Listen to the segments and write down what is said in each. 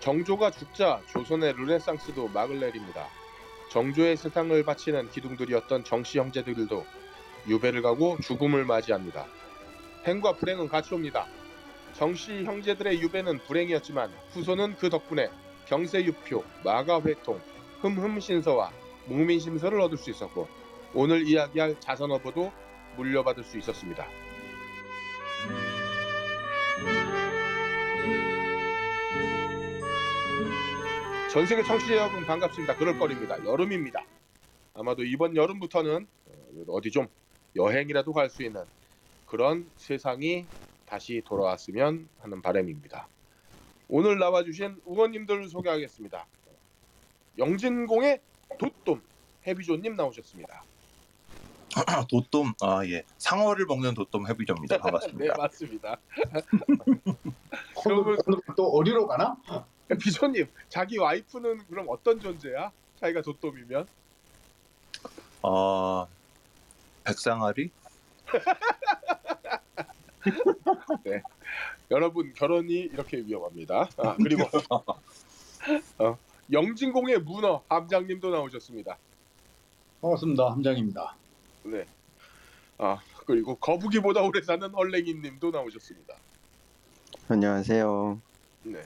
정조가 죽자 조선의 르네상스도 막을 내립니다. 정조의 세상을 바치는 기둥들이었던 정씨 형제들도 유배를 가고 죽음을 맞이합니다. 행과 불행은 같이 옵니다. 정씨 형제들의 유배는 불행이었지만 후손은 그 덕분에 병세유표, 마가회통, 흠흠신서와 묵민심서를 얻을 수 있었고 오늘 이야기할 자선어보도 물려받을 수 있었습니다. 전 세계 청취자 여러분 반갑습니다. 그럴 거리입니다. 여름입니다. 아마도 이번 여름부터는 어디 좀 여행이라도 갈 수 있는 그런 세상이 다시 돌아왔으면 하는 바람입니다. 오늘 나와주신 의원님들 소개하겠습니다. 영진공의 도톰 해비조님 나오셨습니다. 도톰 아예 상어를 먹는 도톰 해비조입니다. 네 반갑습니다. 맞습니다. 오늘, 오늘 또 어디로 가나? 비조님 자기 와이프는 그럼 어떤 존재야? 자기가 도톰이면? 어 백상아리 여러분 결혼이 이렇게 위험합니다. 아, 그리고 어, 영진공의 문어 함장님도 나오셨습니다. 반갑습니다. 함장입니다. 네. 아 그리고 거북이보다 오래 사는 헐랭이님도 나오셨습니다. 안녕하세요. 네.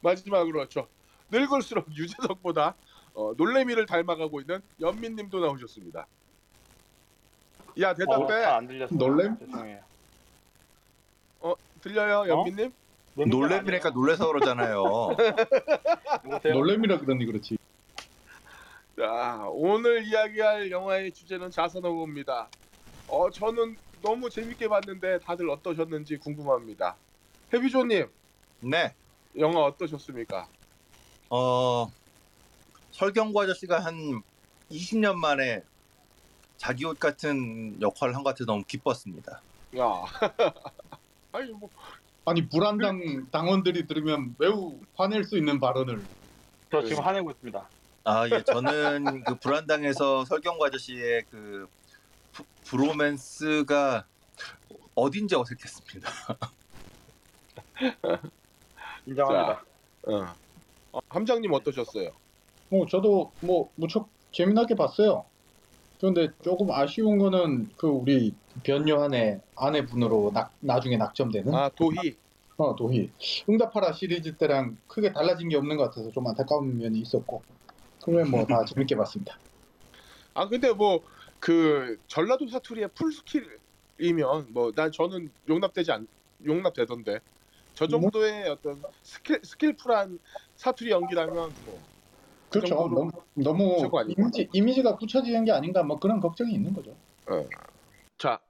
마지막으로 저 늙을수록 유재석보다 어, 놀래미를 닮아가고 있는 연민님도 나오셨습니다. 야 대답해 어, 잘안 들렸어요. 놀램? 죄송해요. 들려요 연민님? 놀래미니까 놀래서 그러잖아요. 놀래미라 그러니 그렇지. 자 오늘 이야기할 영화의 주제는 자선어고입니다. 어 저는 너무 재밌게 봤는데 다들 어떠셨는지 궁금합니다. 해비조님 네. 영화 어떠셨습니까? 어 설경구 아저씨가 한 20년 만에 자기 옷 같은 역할을 한 것 같아서 너무 기뻤습니다. 야 아니 뭐 아니 불안당 당원들이 들으면 매우 화낼 수 있는 발언을 저 지금 화내고 있습니다. 아 예 저는 그 불안당에서 설경구 아저씨의 그 부- 브로맨스가 어딘지 어색했습니다. 인정합니다. 어. 어, 함장님 어떠셨어요? 뭐 저도 뭐 무척 재미나게 봤어요. 그런데 조금 아쉬운 거는 그 우리 변요한의 아내분으로 낙, 나중에 낙점되는 아 도희 어, 도희 응답하라 시리즈 때랑 크게 달라진 게 없는 것 같아서 좀 안타까운 면이 있었고 그러면 뭐 다 재밌게 봤습니다. 아 근데 뭐 그 전라도 사투리의 full skill이면 뭐 난 저는 용납되지 않 용납되던데 저 정도의 어떤 skill skillful한 사투리 연기라면 뭐 그렇죠. 정도로 너무, 너무? 이미지, 이미지가 굳혀지는 게 아닌가 뭐 그런 걱정이 있는 거죠. 자,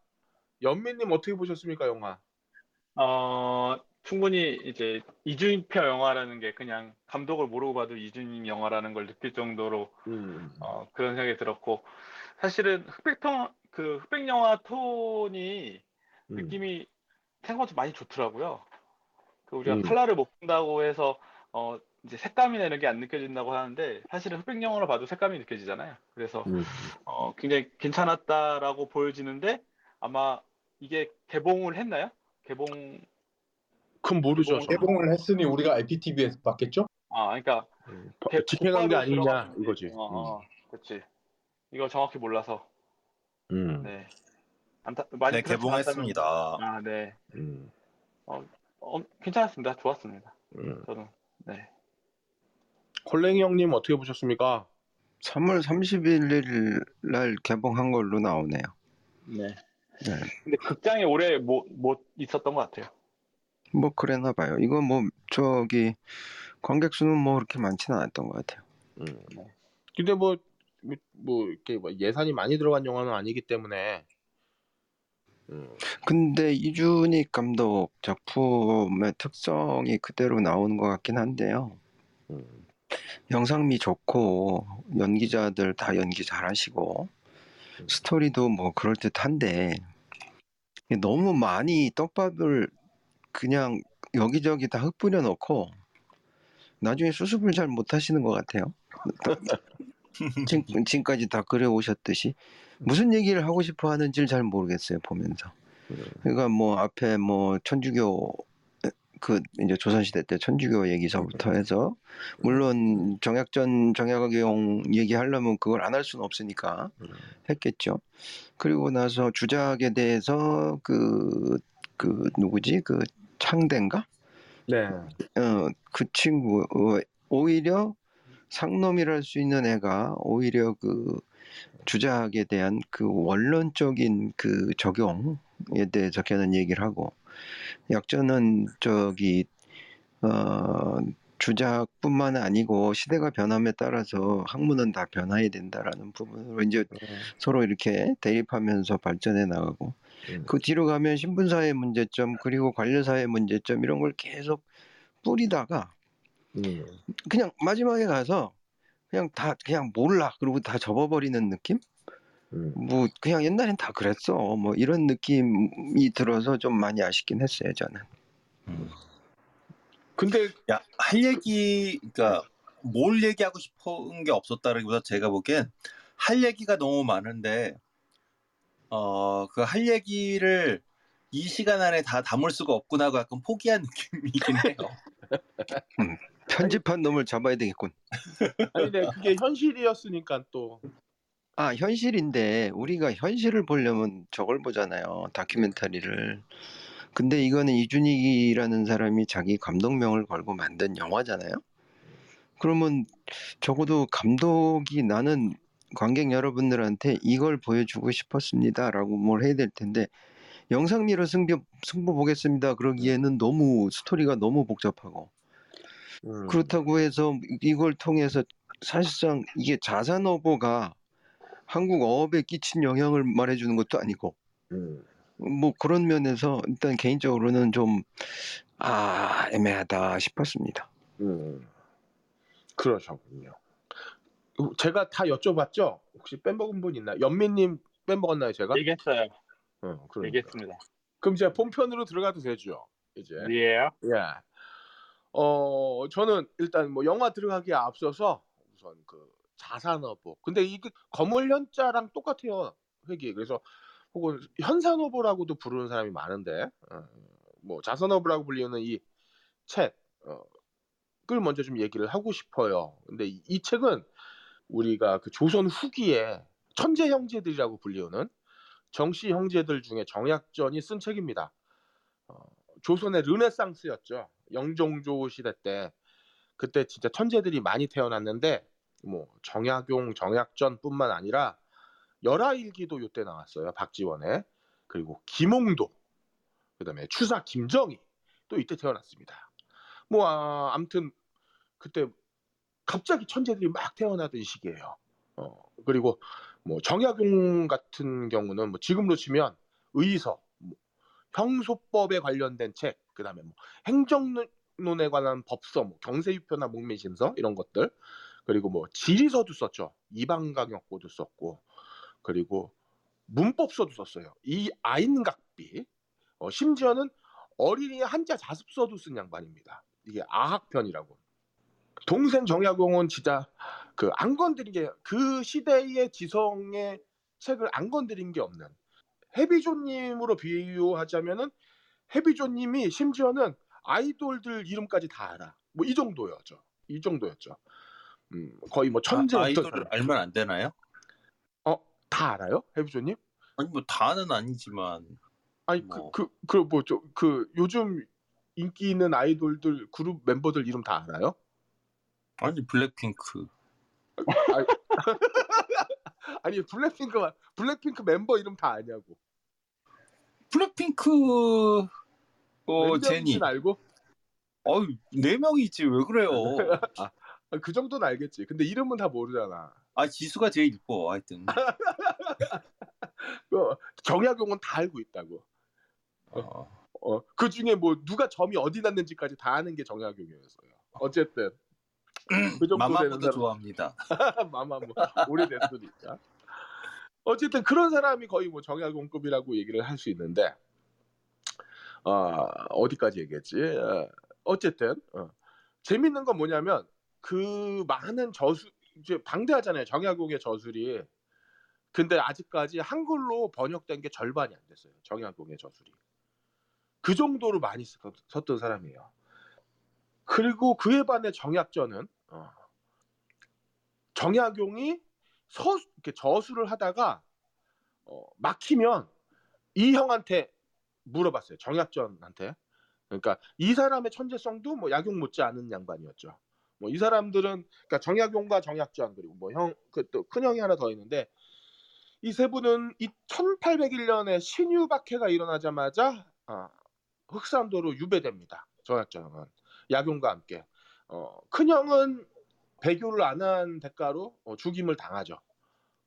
연민님 어떻게 보셨습니까 영화? 어, 충분히 이제 이준익표 영화라는 게 그냥 감독을 모르고 봐도 이준임 영화라는 걸 느낄 정도로 음. 어, 그런 생각이 들었고 사실은 흑백통 그 흑백 영화 톤이 음. 느낌이 생각보다 많이 좋더라고요. 그 우리가 음. 컬러를 못 본다고 해서 어 이제 색감이나 이런 게안 느껴진다고 하는데 사실은 흑백 영화로 봐도 색감이 느껴지잖아요. 그래서 음. 어 굉장히 괜찮았다라고 보여지는데 아마 이게 개봉을 했나요? 개봉 그건 모르죠. 저는. 개봉을 했으니 우리가 IPTV에서 봤겠죠? 아 그러니까 음. 개- 집행한 게 아니냐 들어갔는데. 이거지. 어, 어, 그렇지. 이거 정확히 몰라서 음. 네. 안타 많이 네 개봉했습니다. 아 네. 음. 어, 괜찮았습니다. 좋았습니다. 음. 저는 네. 콜랭이 형님 어떻게 보셨습니까? 3월 31일 날 개봉한 걸로 나오네요. 네. 네. 근데 극장에 오래 못, 못 있었던 것 같아요. 뭐 그랬나 봐요. 이거 뭐 저기 관객 수는 뭐 그렇게 많지는 않았던 것 같아요. 음. 근데 뭐, 뭐, 뭐 이렇게 뭐 예산이 많이 들어간 영화는 아니기 때문에 음. 근데 이준익 감독 작품의 특성이 그대로 나오는 것 같긴 한데요. 음. 영상미 좋고 연기자들 다 연기 잘하시고 스토리도 뭐 그럴 듯한데 너무 많이 떡밥을 그냥 여기저기 다 흩뿌려 놓고 나중에 수습을 잘 못하시는 것 같아요. 지금, 지금까지 다 그래 오셨듯이 무슨 얘기를 하고 싶어 하는지를 잘 모르겠어요 보면서 그러니까 뭐 앞에 뭐 천주교 그 이제 조선시대 때 천주교 얘기서부터 해서 물론 정약전 정약용 얘기하려면 그걸 안 할 수는 없으니까 음. 했겠죠. 그리고 나서 주작에 대해서 그그 누구지 그 창대인가? 네. 어, 그 친구 어, 오히려 상놈이랄 수 있는 애가 오히려 그 주작에 대한 그 원론적인 그 적용에 대해서 걔는 얘기를 하고 약전은 저기 어 주작뿐만 아니고 시대가 변함에 따라서 학문은 다 변화해야 된다라는 부분으로 이제 서로 이렇게 대립하면서 발전해 나가고 음. 그 뒤로 가면 신분사의 문제점 그리고 관료사의 문제점 이런 걸 계속 뿌리다가 음. 그냥 마지막에 가서 그냥 다 그냥 몰라 그리고 다 접어버리는 느낌? 음. 뭐 그냥 옛날엔 다 그랬어 뭐 이런 느낌이 들어서 좀 많이 아쉽긴 했어요 저는. 음. 근데 야, 할 얘기, 그러니까 뭘 얘기하고 싶은 게 없었다기보다 제가 보기엔 할 얘기가 너무 많은데, 어, 그 할 얘기를 이 시간 안에 다 담을 수가 없구나 하고 약간 포기한 느낌이긴 해요. 편집한 놈을 잡아야 되겠군. 아니 근데 그게 현실이었으니까 또 아 현실인데 우리가 현실을 보려면 저걸 보잖아요 다큐멘터리를. 근데 이거는 이준익이라는 사람이 자기 감독명을 걸고 만든 영화잖아요. 그러면 적어도 감독이 나는 관객 여러분들한테 이걸 보여주고 싶었습니다라고 뭘 해야 될 텐데 영상미로 승부, 승부 보겠습니다 그러기에는 너무 스토리가 너무 복잡하고 음. 그렇다고 해서 이걸 통해서 사실상 이게 자산어보가 한국 어업에 끼친 영향을 말해주는 것도 아니고 음. 뭐 그런 면에서 일단 개인적으로는 좀 아 애매하다 싶었습니다. 음. 그러셨군요. 제가 다 여쭤봤죠? 혹시 빼먹은 분 있나요? 연민님 빼먹었나요, 제가? 얘기했어요. 어, 그러니까. 얘기했습니다. 그럼 제가 본편으로 들어가도 되죠? 이제. 예. 예. 어, 저는 일단 뭐 영화 들어가기에 앞서서 우선 그 자산어보. 근데 이게 거물 현자랑 똑같아요. 회기. 그래서 혹은 현산어보라고도 부르는 사람이 많은데 어, 뭐 자산어보라고 불리는 이 책, 어, 을 먼저 좀 얘기를 하고 싶어요. 근데 이, 이 책은 우리가 그 조선 후기에 천재 형제들이라고 불리우는 정씨 형제들 중에 정약전이 쓴 책입니다. 어, 조선의 르네상스였죠. 영종조 시대 때 그때 진짜 천재들이 많이 태어났는데 뭐 정약용, 정약전뿐만 아니라 열하일기도 요때 나왔어요. 박지원에 그리고 김홍도 그다음에 추사 김정희 또 이때 태어났습니다. 뭐 아, 아무튼 그때 갑자기 천재들이 막 태어나던 시기예요. 어, 그리고 뭐 정약용 같은 경우는 뭐 지금으로 치면 의서, 뭐 형소법에 관련된 책, 그다음에 뭐 행정론에 관한 법서, 뭐 경세유표나 목매신서 이런 것들, 그리고 뭐 지리서도 썼죠. 이방강역고도 썼고, 그리고 문법서도 썼어요. 이 아인각비, 어, 심지어는 어린이 한자 자습서도 쓴 양반입니다. 이게 아학편이라고. 동생 정약용은 진짜 그 안 건드린 게 그 시대의 지성의 책을 안 건드린 게 없는 해비조님으로 비유하자면은 해비조님이 심지어는 아이돌들 이름까지 다 알아. 뭐 이 정도였죠. 이 정도였죠. 음, 거의 뭐 천재 아, 사람. 알면 안 되나요? 다 알아요? 해비조님? 아니 뭐 다는 아니지만 아니 뭐. 그그그뭐저그 요즘 인기 있는 아이돌들 그룹 멤버들 이름 다 알아요? 아니 블랙핑크 아니 블랙핑크만 블랙핑크 멤버 이름 다 아냐고. 블랙핑크 어몇 제니 알고? 어유 네 명이지 왜 그래요? 아, 그 정도는 알겠지. 근데 이름은 다 모르잖아. 아 지수가 제일 이뻐 하여튼 그 정약용은 다 알고 있다고. 어, 어, 그 중에 뭐 누가 점이 어디 났는지까지 다 아는 게 정약용이었어요. 어쨌든 그 정도 사람 좋아합니다. 마마 뭐 오래됐으니까. 어쨌든 그런 사람이 거의 뭐 정약용급이라고 얘기를 할 수 있는데 어, 어디까지 얘기했지? 어, 어쨌든 어, 재밌는 건 뭐냐면 그 많은 저술 이제 방대하잖아요. 정약용의 저술이 근데 아직까지 한글로 번역된 게 절반이 안 됐어요. 정약용의 저술이. 그 정도로 많이 쓰- 썼던 사람이에요. 그리고 그에 반해 정약전은 어, 정약용이 서 이렇게 저술을 하다가 어, 막히면 이 형한테 물어봤어요. 정약전한테. 그러니까 이 사람의 천재성도 뭐 약용 못지 않은 양반이었죠. 뭐 이 사람들은 그러니까 정약용과 정약전 그리고 뭐 형 그 또 큰 형이 하나 더 있는데 이 세 분은 이 1801년에 신유박해가 일어나자마자 아, 흑산도로 유배됩니다. 정약전은 약용과 함께 어, 큰 형은 배교를 안 한 대가로 어, 죽임을 당하죠.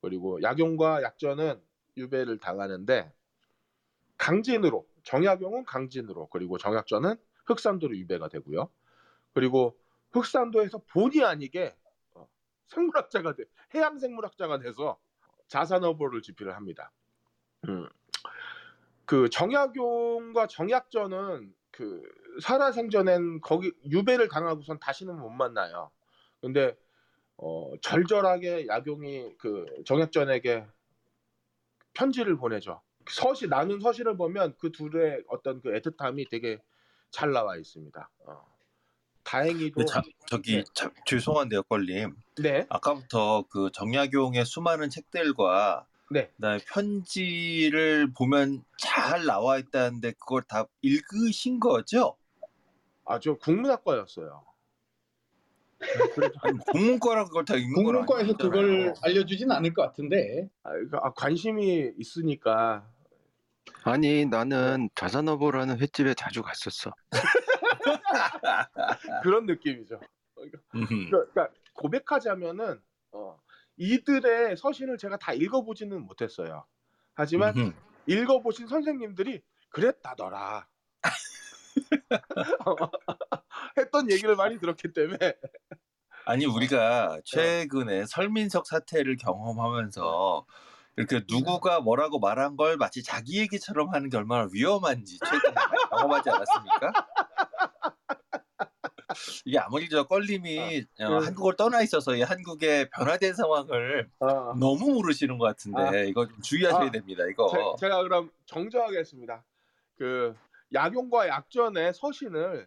그리고 약용과 약전은 유배를 당하는데 강진으로 정약용은 강진으로 그리고 정약전은 흑산도로 유배가 되고요. 그리고 흑산도에서 본의 아니게 어, 생물학자가 돼 해양 생물학자가 돼서 자산어보를 집필을 합니다. 음. 그 정약용과 정약전은 그 살아생전엔 거기 유배를 당하고선 다시는 못 만나요. 근데 어, 절절하게 약용이 그 정약전에게 편지를 보내죠. 서시 나눈 서시를 보면 그 둘의 어떤 그 애틋함이 되게 잘 나와 있습니다. 어. 다행히도 그 자- 저기 네. 참 죄송한데요, 껄님. 네, 아까부터 그 정약용의 수많은 책들과 네. 그다음에 편지를 보면 잘 나와 있다는데 그걸 다 읽으신 거죠? 아 저 국문학과였어요. 아니, 국문과라 그걸 다 읽는 건 국문과에서. 그걸 알려주진 않을 것 같은데 아, 그- 아, 관심이 있으니까 아니 나는 자산어보라는 횟집에 자주 갔었어. 그런 느낌이죠. 음흠. 그러니까 고백하자면은 어, 이들의 서신을 제가 다 읽어보지는 못했어요. 하지만 음흠. 읽어보신 선생님들이 그랬다더라. 했던 얘기를 많이 들었기 때문에 아니 어. 우리가 최근에 설민석 사태를 경험하면서 이렇게 누구가 뭐라고 말한 걸 마치 자기 얘기처럼 하는 게 얼마나 위험한지 최근에 경험하지 않았습니까? 이게 아무리 저 껄림이 어, 음. 한국을 떠나 있어서 이 한국의 변화된 상황을 어, 너무 모르시는 것 같은데 아. 이거 좀 주의하셔야 아. 됩니다. 이거 제, 가 그럼 정정하겠습니다. 그 약용과 약전의 서신을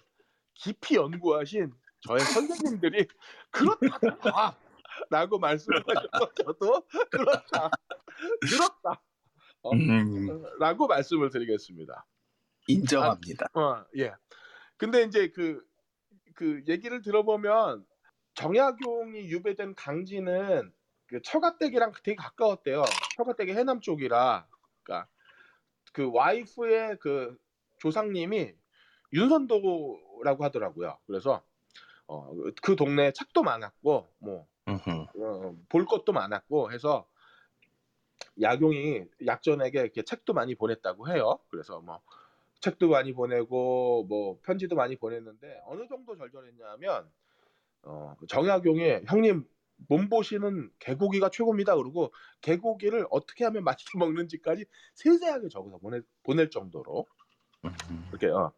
깊이 연구하신 저의 선생님들이 그렇다 라고 말씀을 하셔서 저도 그렇다 들었다 어, 음, 라고 말씀을 드리겠습니다. 인정합니다. 어, 예. 근데 이제 그, 그 얘기를 들어보면 정약용이 유배된 강진은 그 처가댁이랑 되게 가까웠대요. 처가댁이 해남 쪽이라. 그러니까 그 와이프의 그 조상님이 윤선도 라고 하더라고요. 그래서 어, 그 동네에 책도 많았고 뭐. 어, 볼 것도 많았고 해서 약용이 약전에게 이렇게 책도 많이 보냈다고 해요. 그래서 뭐 책도 많이 보내고 뭐 편지도 많이 보냈는데 어느 정도 절절했냐면 어, 정약용이 형님 몸보시는 개고기가 최고입니다. 그러고 개고기를 어떻게 하면 맛있게 먹는지까지 세세하게 적어서 보내, 보낼 정도로. 그렇게 어,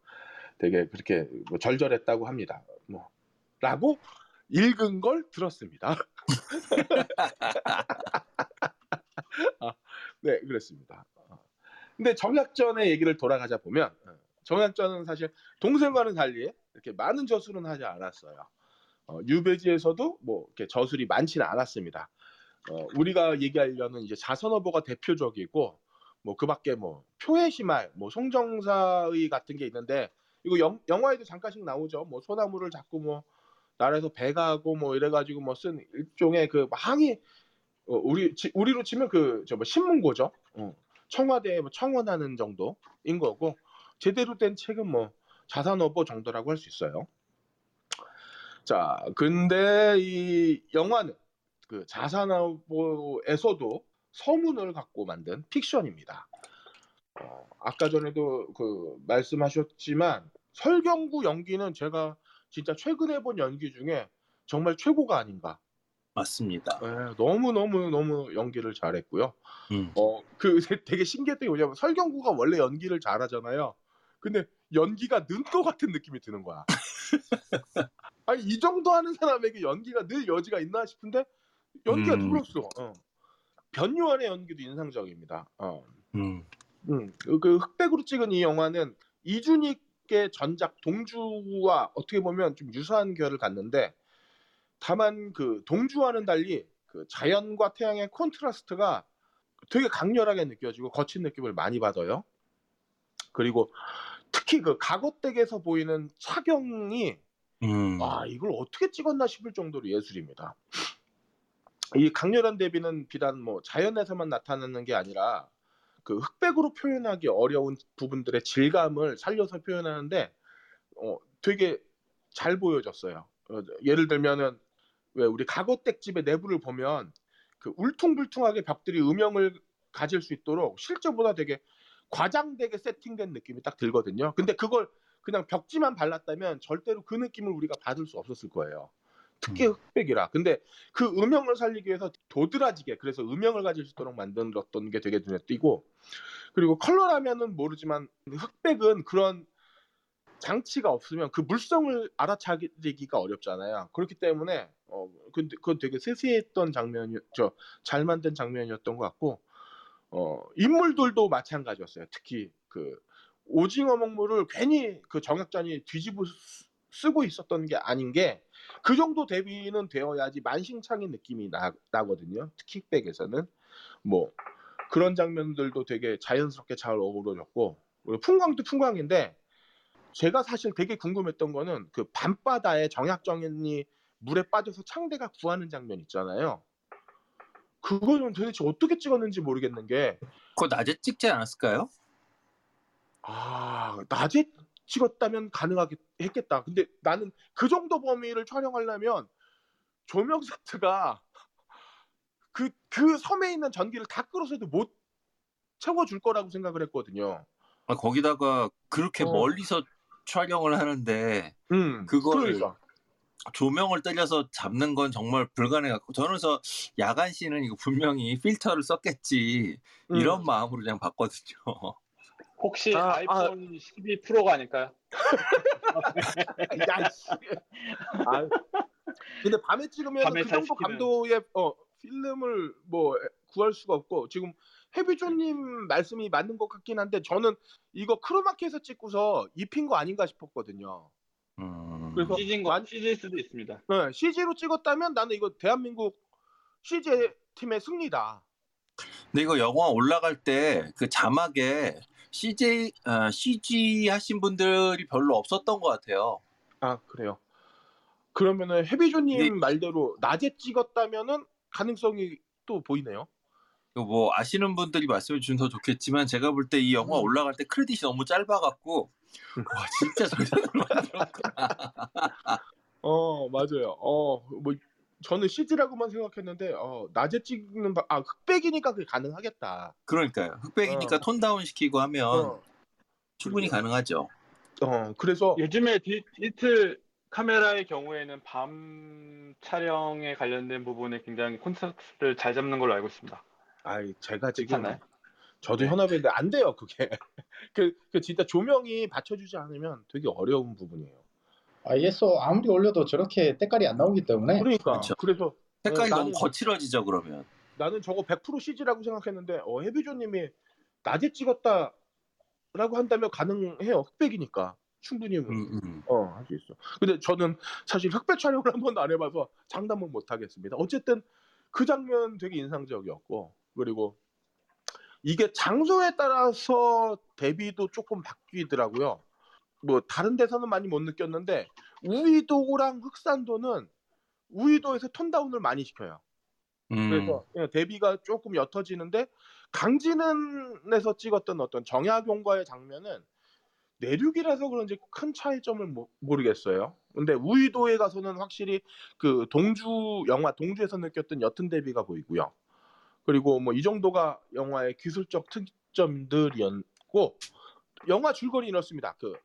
되게 그렇게 뭐 절절했다고 합니다. 뭐 라고 읽은 걸 들었습니다. 아, 네, 그렇습니다. 어. 근데 정약전의 얘기를 돌아가자 보면 어, 정약전은 사실 동생과는 달리 이렇게 많은 저술은 하지 않았어요. 어, 유배지에서도 뭐 이렇게 저술이 많지는 않았습니다. 어, 우리가 얘기하려는 이제 자선어보가 대표적이고 뭐 그밖에 뭐 표해시말, 뭐 송정사의 같은 게 있는데 이거 영, 영화에도 잠깐씩 나오죠. 뭐 소나무를 잡고 뭐 나라에서 배가고 뭐 이래가지고 뭐 쓴 일종의 그 항의 어, 우리 치- 우리로 치면 그 저 뭐 신문고죠. 어, 청와대에 뭐 청원하는 정도인 거고 제대로 된 책은 뭐 자산어보 정도라고 할 수 있어요. 자, 근데 이 영화는 그 자산어보에서도 서문을 갖고 만든 픽션입니다. 어, 아까 전에도 그 말씀하셨지만 설경구 연기는 제가 진짜 최근에 본 연기 중에 정말 최고가 아닌가. 맞습니다. 예, 너무 너무 너무 연기를 잘했고요. 음. 어, 그 되게 신기했던 게 뭐냐면 설경구가 원래 연기를 잘하잖아요. 근데 연기가 는 것 같은 느낌이 드는 거야. 아니 이 정도 하는 사람에게 연기가 늘 여지가 있나 싶은데 연기가 음. 늘었어. 어. 변요한의 연기도 인상적입니다. 어. 음. 음, 그- 그 흑백으로 찍은 이 영화는 이준익 의 전작 동주와 어떻게 보면 좀 유사한 결을 갖는데 다만 그 동주와는 달리 그 자연과 태양의 콘트라스트가 되게 강렬하게 느껴지고 거친 느낌을 많이 받아요. 그리고 특히 그 가거댁에서 보이는 차경이 음. 아 이걸 어떻게 찍었나 싶을 정도로 예술입니다. 이 강렬한 대비는 비단 뭐 자연에서만 나타나는 게 아니라 그 흑백으로 표현하기 어려운 부분들의 질감을 살려서 표현하는데 어, 되게 잘 보여졌어요. 어, 예를 들면은 왜 우리 가거댁 집의 내부를 보면 그 울퉁불퉁하게 벽들이 음영을 가질 수 있도록 실제보다 되게 과장되게 세팅된 느낌이 딱 들거든요. 근데 그걸 그냥 벽지만 발랐다면 절대로 그 느낌을 우리가 받을 수 없었을 거예요. 특히 음. 흑백이라. 근데 그 음영을 살리기 위해서 도드라지게 그래서 음영을 가질 수 있도록 만들었던 게 되게 눈에 띄고 그리고 컬러라면은 모르지만 흑백은 그런 장치가 없으면 그 물성을 알아차리기가 어렵잖아요. 그렇기 때문에 어 근데 그건 되게 세세했던 장면이 저잘 만든 장면이었던 것 같고 어 인물들도 마찬가지였어요. 특히 그 오징어 먹물을 괜히 그 정약전이 뒤집어 쓰- 쓰고 있었던 게 아닌 게 그 정도 대비는 되어야지 만신창의 느낌이 나, 나거든요. 특히 흑백에서는 뭐 그런 장면들도 되게 자연스럽게 잘 어우러졌고 풍광도 풍광인데 제가 사실 되게 궁금했던 거는 그 밤바다에 정약정이 물에 빠져서 창대가 구하는 장면 있잖아요. 그거는 도대체 어떻게 찍었는지 모르겠는 게 그거 낮에 찍지 않았을까요? 아, 낮에 찍었다면 가능하겠다. 근데 나는 그 정도 범위를 촬영하려면 조명 세트가 그, 그 섬에 있는 전기를 다 끌어서도 못 채워줄 거라고 생각을 했거든요. 아, 거기다가 그렇게 어. 멀리서 촬영을 하는데 음, 그걸 그러니까. 조명을 때려서 잡는 건 정말 불가능하고 저는 그래서 야간 씬은 이거 분명히 필터를 썼겠지 음. 이런 마음으로 그냥 봤거든요. 혹시 아, 아, 이폰 12 프로가 아닐까요? 야, 씨. 아, 근데 밤에 찍으면 밤에 그잘 정도 시키면. 감도의 어, 필름을 뭐 구할 수가 없고 지금 해비조님 말씀이 맞는 것 같긴 한데 저는 이거 크로마키에서 찍고서 입힌 거 아닌가 싶었거든요. 음. 그래서 CG인 거 완- CG일 수도 있습니다. 네, CG로 찍었다면 나는 이거 대한민국 CG 팀의 승리다. 근데 이거 영화 올라갈 때 그 자막에 CJ 아, CG 하신 분들이 별로 없었던 것 같아요. 아 그래요. 그러면은 해비조님 네. 말대로 낮에 찍었다면은 가능성이 또 보이네요. 뭐 아시는 분들이 말씀해 주면 더 좋겠지만 제가 볼 때 이 영화 음. 올라갈 때 크레딧이 너무 짧아갖고 와 진짜 저기서 만들었구나. 어 맞아요. 어뭐 저는 CG라고만 생각했는데 어 낮에 찍는 바... 아 흑백이니까 그게 가능하겠다. 그러니까요. 흑백이니까 어. 톤 다운 시키고 하면 어, 충분히 가능하죠. 어 그래서 요즘에 디, 디지털 카메라의 경우에는 밤 촬영에 관련된 부분에 굉장히 콘서트를 잘 잡는 걸로 알고 있습니다. 아이 제가 지금 괜찮아요? 저도 현업인데 안 돼요 그게. 그, 그 진짜 조명이 받쳐주지 않으면 되게 어려운 부분이에요. ISO 아무리 올려도 저렇게 때깔이 안 나오기 때문에 그러니까 그렇죠. 그래서 색깔이 어, 너무 나는- 거칠어지죠 그러면. 나는 저거 100% CG라고 생각했는데 어, 해비조님이 낮에 찍었다라고 한다면 가능해요. 흑백이니까 충분히 음, 음. 어, 할 수 있어. 근데 저는 사실 흑백 촬영을 한 번도 안 해봐서 장담은 못 하겠습니다. 어쨌든 그 장면 되게 인상적이었고 그리고 이게 장소에 따라서 대비도 조금 바뀌더라고요. 뭐 다른 데서는 많이 못 느꼈는데 우이도랑 흑산도는 우이도에서 톤다운을 많이 시켜요. 음. 그래서 예, 대비가 조금 옅어지는데 강진은에서 찍었던 어떤 정약용과의 장면은 내륙이라서 그런지 큰 차이점을 모, 모르겠어요. 근데 우이도에 가서는 확실히 그 동주 영화 동주에서 느꼈던 옅은 대비가 보이고요. 그리고 뭐 이 정도가 영화의 기술적 특 점들이었고 영화 줄거리 이렇습니다. 그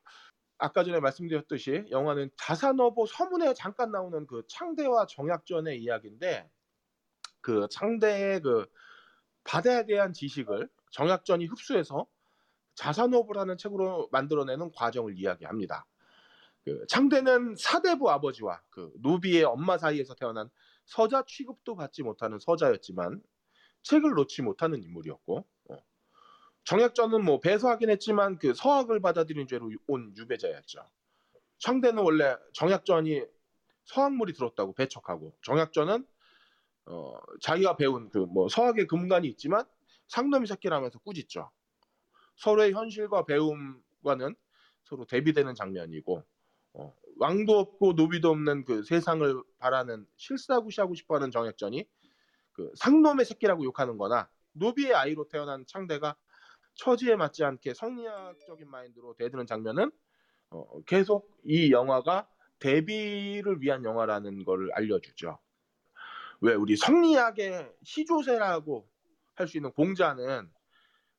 아까 전에 말씀드렸듯이 영화는 자사노보 서문에 잠깐 나오는 그 창대와 정약전의 이야기인데 그 창대의 그 바다에 대한 지식을 정약전이 흡수해서 자산호부라는 책으로 만들어내는 과정을 이야기합니다. 그 창대는 사대부 아버지와 그 노비의 엄마 사이에서 태어난 서자 취급도 받지 못하는 서자였지만 책을 놓지 못하는 인물이었고 어. 정약전은 뭐 배서하긴 했지만 그 서학을 받아들인 죄로 온 유배자였죠. 창대는 원래 정약전이 서학물이 들었다고 배척하고 정약전은 어, 자기가 배운 그 뭐 서학의 근간이 있지만 상놈의 새끼라면서 꾸짖죠. 서로의 현실과 배움과는 서로 대비되는 장면이고 어, 왕도 없고 노비도 없는 그 세상을 바라는 실사구시하고 싶어하는 정약전이 그 상놈의 새끼라고 욕하는거나 노비의 아이로 태어난 창대가 처지에 맞지 않게 성리학적인 마인드로 대드는 장면은 어, 계속 이 영화가 대비를 위한 영화라는 걸 알려주죠. 왜 우리 성리학의 시조세라고 할 수 있는 공자는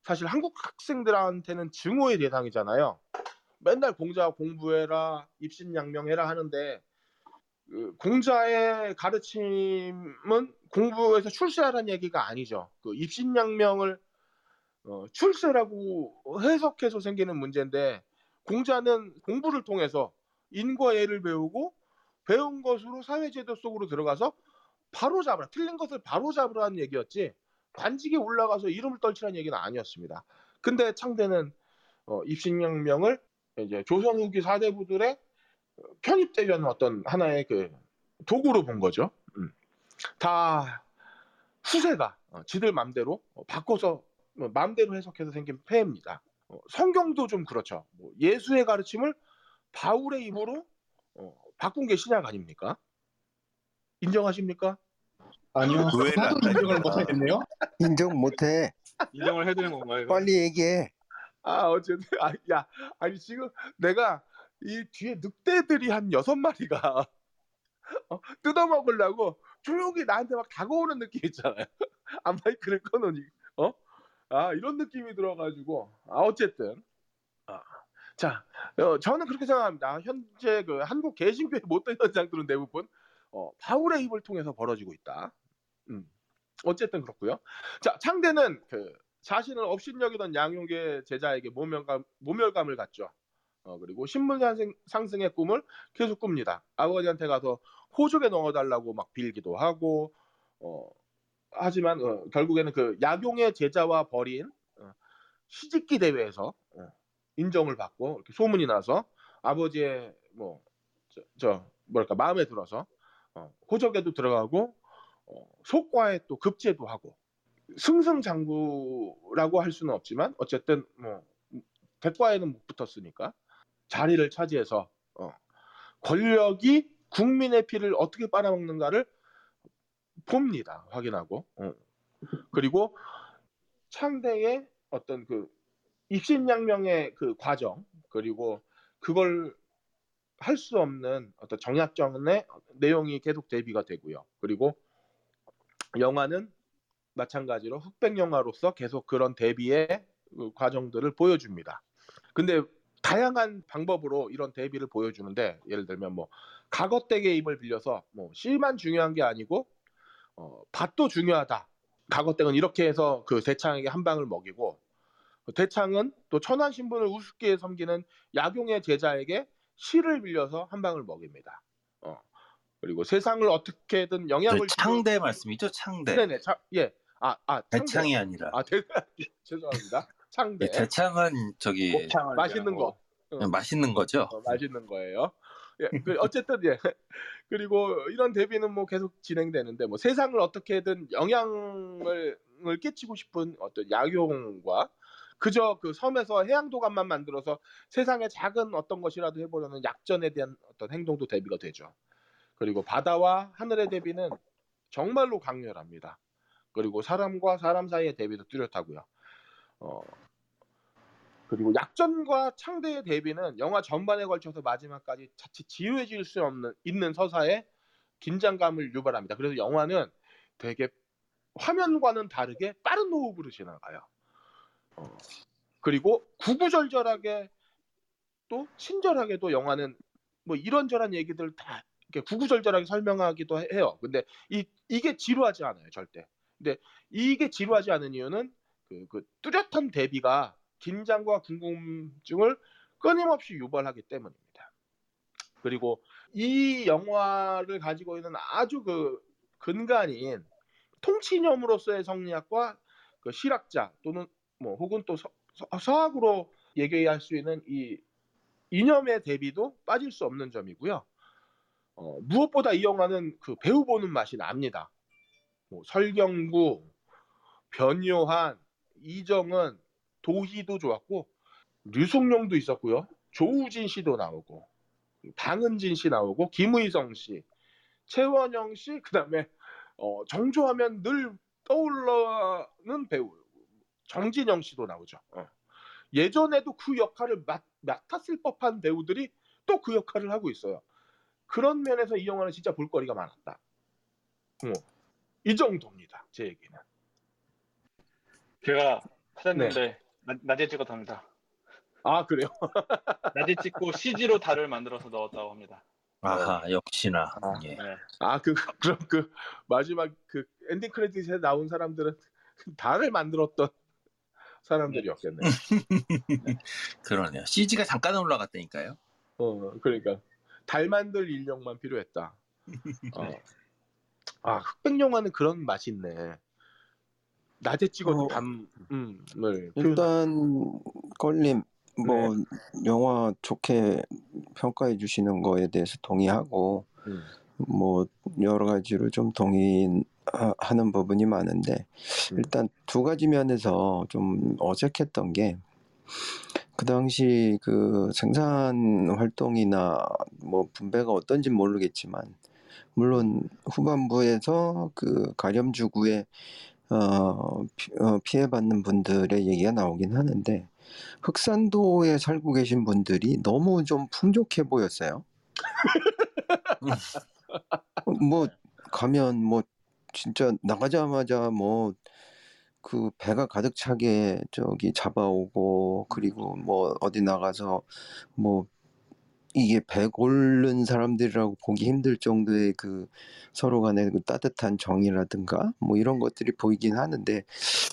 사실 한국 학생들한테는 증오의 대상이잖아요. 맨날 공자 공부해라, 입신양명해라 하는데 그 공자의 가르침은 공부에서 출세하라는 얘기가 아니죠. 그 입신양명을 어, 출세라고 해석해서 생기는 문제인데 공자는 공부를 통해서 인과 예를 배우고 배운 것으로 사회제도 속으로 들어가서 바로 잡으라. 틀린 것을 바로 잡으라는 얘기였지. 관직에 올라가서 이름을 떨치라는 얘기는 아니었습니다. 근데 창대는 어, 입신양명을 이제 조선 후기 사대부들의 편입되려는 어떤 하나의 그 도구로 본 거죠. 음. 다 후세가 어, 지들 맘대로 어, 바꿔서 뭐 맘대로 해석해서 생긴 폐입니다. 어, 성경도 좀 그렇죠. 뭐 예수의 가르침을 바울의 입으로 어, 바꾼 게 신약 아닙니까? 인정하십니까? 아니요. 왜 하도 안 인정을. 못하겠네요. 인정 못해. 인정을 해드린 건가요? 이거? 빨리 얘기해. 아 어쨌든 아, 야 아니 지금 내가 이 뒤에 늑대들이 한 여섯 마리가 어, 뜯어먹으려고 조용히 나한테 막 다가오는 느낌 있잖아요. 아 마이크를 꺼놓으니 어? 아 이런 느낌이 들어가지고 아 어쨌든 아, 자 어, 저는 그렇게 생각합니다. 현재 그 한국 개신교의 못된 현상들은 대부분 어, 바울의 입을 통해서 벌어지고 있다. 음. 어쨌든 그렇고요. 자 창대는 그 자신을 업신여기던 양용의 제자에게 모멸감, 모멸감을 갖죠. 어, 그리고 신분 상승, 상승의 꿈을 계속 꿉니다. 아버지한테 가서 호족에 넣어달라고 막 빌기도 하고, 어, 하지만 어, 결국에는 그 약용의 제자와 벌인 어, 시집기 대회에서 어, 인정을 받고 이렇게 소문이 나서 아버지의 뭐 저, 저 뭐랄까 마음에 들어서 어, 호적에도 들어가고 어, 속과에 또 급제도 하고 승승장구라고 할 수는 없지만 어쨌든 뭐 대과에는 못 붙었으니까 자리를 차지해서 어, 권력이 국민의 피를 어떻게 빨아먹는가를 봅니다 확인하고 어. 그리고 창대의 어떤 그 입신양명의 그 과정 그리고 그걸 할 수 없는 어떤 정약정의 내용이 계속 대비가 되고요 그리고 영화는 마찬가지로 흑백 영화로서 계속 그런 대비의 그 과정들을 보여줍니다. 근데 다양한 방법으로 이런 대비를 보여주는데 예를 들면 뭐 가거댁의 입을 빌려서 뭐 씨만 중요한 게 아니고 어, 밭도 중요하다. 가거댁은 이렇게 해서 그 대창에게 한 방을 먹이고 대창은 또 천한 신분을 우습게 섬기는 약용의 제자에게 씨를 빌려서 한 방을 먹입니다. 어. 그리고 세상을 어떻게든 영향을 저 창대 말씀이죠, 창대. 네네 차, 예. 아, 아, 창대. 대창이 아니라. 아, 대, 죄송합니다. 창대. 예, 대창은 저기 맛있는 거. 그냥 맛있는 거죠. 어, 맛있는 거예요. 예, 그 어쨌든 예. 그리고 이런 대비는 뭐 계속 진행되는데 뭐 세상을 어떻게든 영향을 을 끼치고 싶은 어떤 약용과 그저 그 섬에서 해양도감만 만들어서 세상에 작은 어떤 것이라도 해보려는 약전에 대한 어떤 행동도 대비가 되죠. 그리고 바다와 하늘의 대비는 정말로 강렬합니다. 그리고 사람과 사람 사이의 대비도 뚜렷하고요. 어, 그리고 약전과 창대의 대비는 영화 전반에 걸쳐서 마지막까지 자칫 지루해질 수 없는 있는 서사에 긴장감을 유발합니다. 그래서 영화는 되게 화면과는 다르게 빠른 호흡으로 지나가요. 어, 그리고 구구절절하게 또 친절하게 도 영화는 뭐 이런저런 얘기들 다 이렇게 구구절절하게 설명하기도 해요. 근데 이 이게 지루하지 않아요, 절대. 근데 이게 지루하지 않은 이유는 그, 그 뚜렷한 대비가 긴장과 궁금증을 끊임없이 유발하기 때문입니다. 그리고 이 영화를 가지고 있는 아주 그 근간인 통치념으로서의 성리학과 그 실학자 또는 뭐 혹은 또 서, 학으로 얘기할 수 있는 이 이념의 대비도 빠질 수 없는 점이고요. 어, 무엇보다 이 영화는 그 배우 보는 맛이 납니다. 뭐 설경구, 변요한, 이정은, 도희도 좋았고 류승룡도 있었고요. 조우진 씨도 나오고 방은진 씨 나오고 김의성 씨, 최원영 씨, 그다음에 어, 정조하면 늘 떠올라는 배우 정진영 씨도 나오죠. 어. 예전에도 그 역할을 맡, 맡았을 법한 배우들이 또 그 역할을 하고 있어요. 그런 면에서 이 영화는 진짜 볼거리가 많았다. 어. 이 정도입니다. 제 얘기는. 제가 찾았는데 나- 낮 에 찍었답니다. 아 그래요? 낮에 찍고 CG로 달을 만들어서 넣었다고 합니다. 아하 역시나 아. 예. 네. 아그 그럼 그 마지막 그 엔딩 크레딧에 나온 사람들은 달을 만들었던 사람들이었겠네. 그러네요. CG가 잠깐 올라갔다니까요. 어 그러니까 달 만들 인력만 필요했다. 어. 아 흑백 영화는 그런 맛이 있네. 낮에 찍어도 어. 밤을 일단 걸림 뭐 네. 영화 좋게 평가해 주시는 거에 대해서 동의하고 음. 뭐 여러 가지로 좀 동의하는 부분이 많은데 음. 일단 두 가지 면에서 좀 어색했던 게 그 당시 그 생산 활동이나 뭐 분배가 어떤지 모르겠지만 물론 후반부에서 그 가렴 주구에 어, 피, 어, 피해받는 분들의 얘기가 나오긴 하는데 흑산도에 살고 계신 분들이 너무 좀 풍족해 보였어요. 어, 뭐 가면 뭐 진짜 나가자마자 뭐 그 배가 가득 차게 저기 잡아오고 그리고 뭐 어디 나가서 뭐 이게 배 고른 사람들이라고 보기 힘들 정도의 그 서로 간의 그 따뜻한 정이라든가 뭐 이런 것들이 보이긴 하는데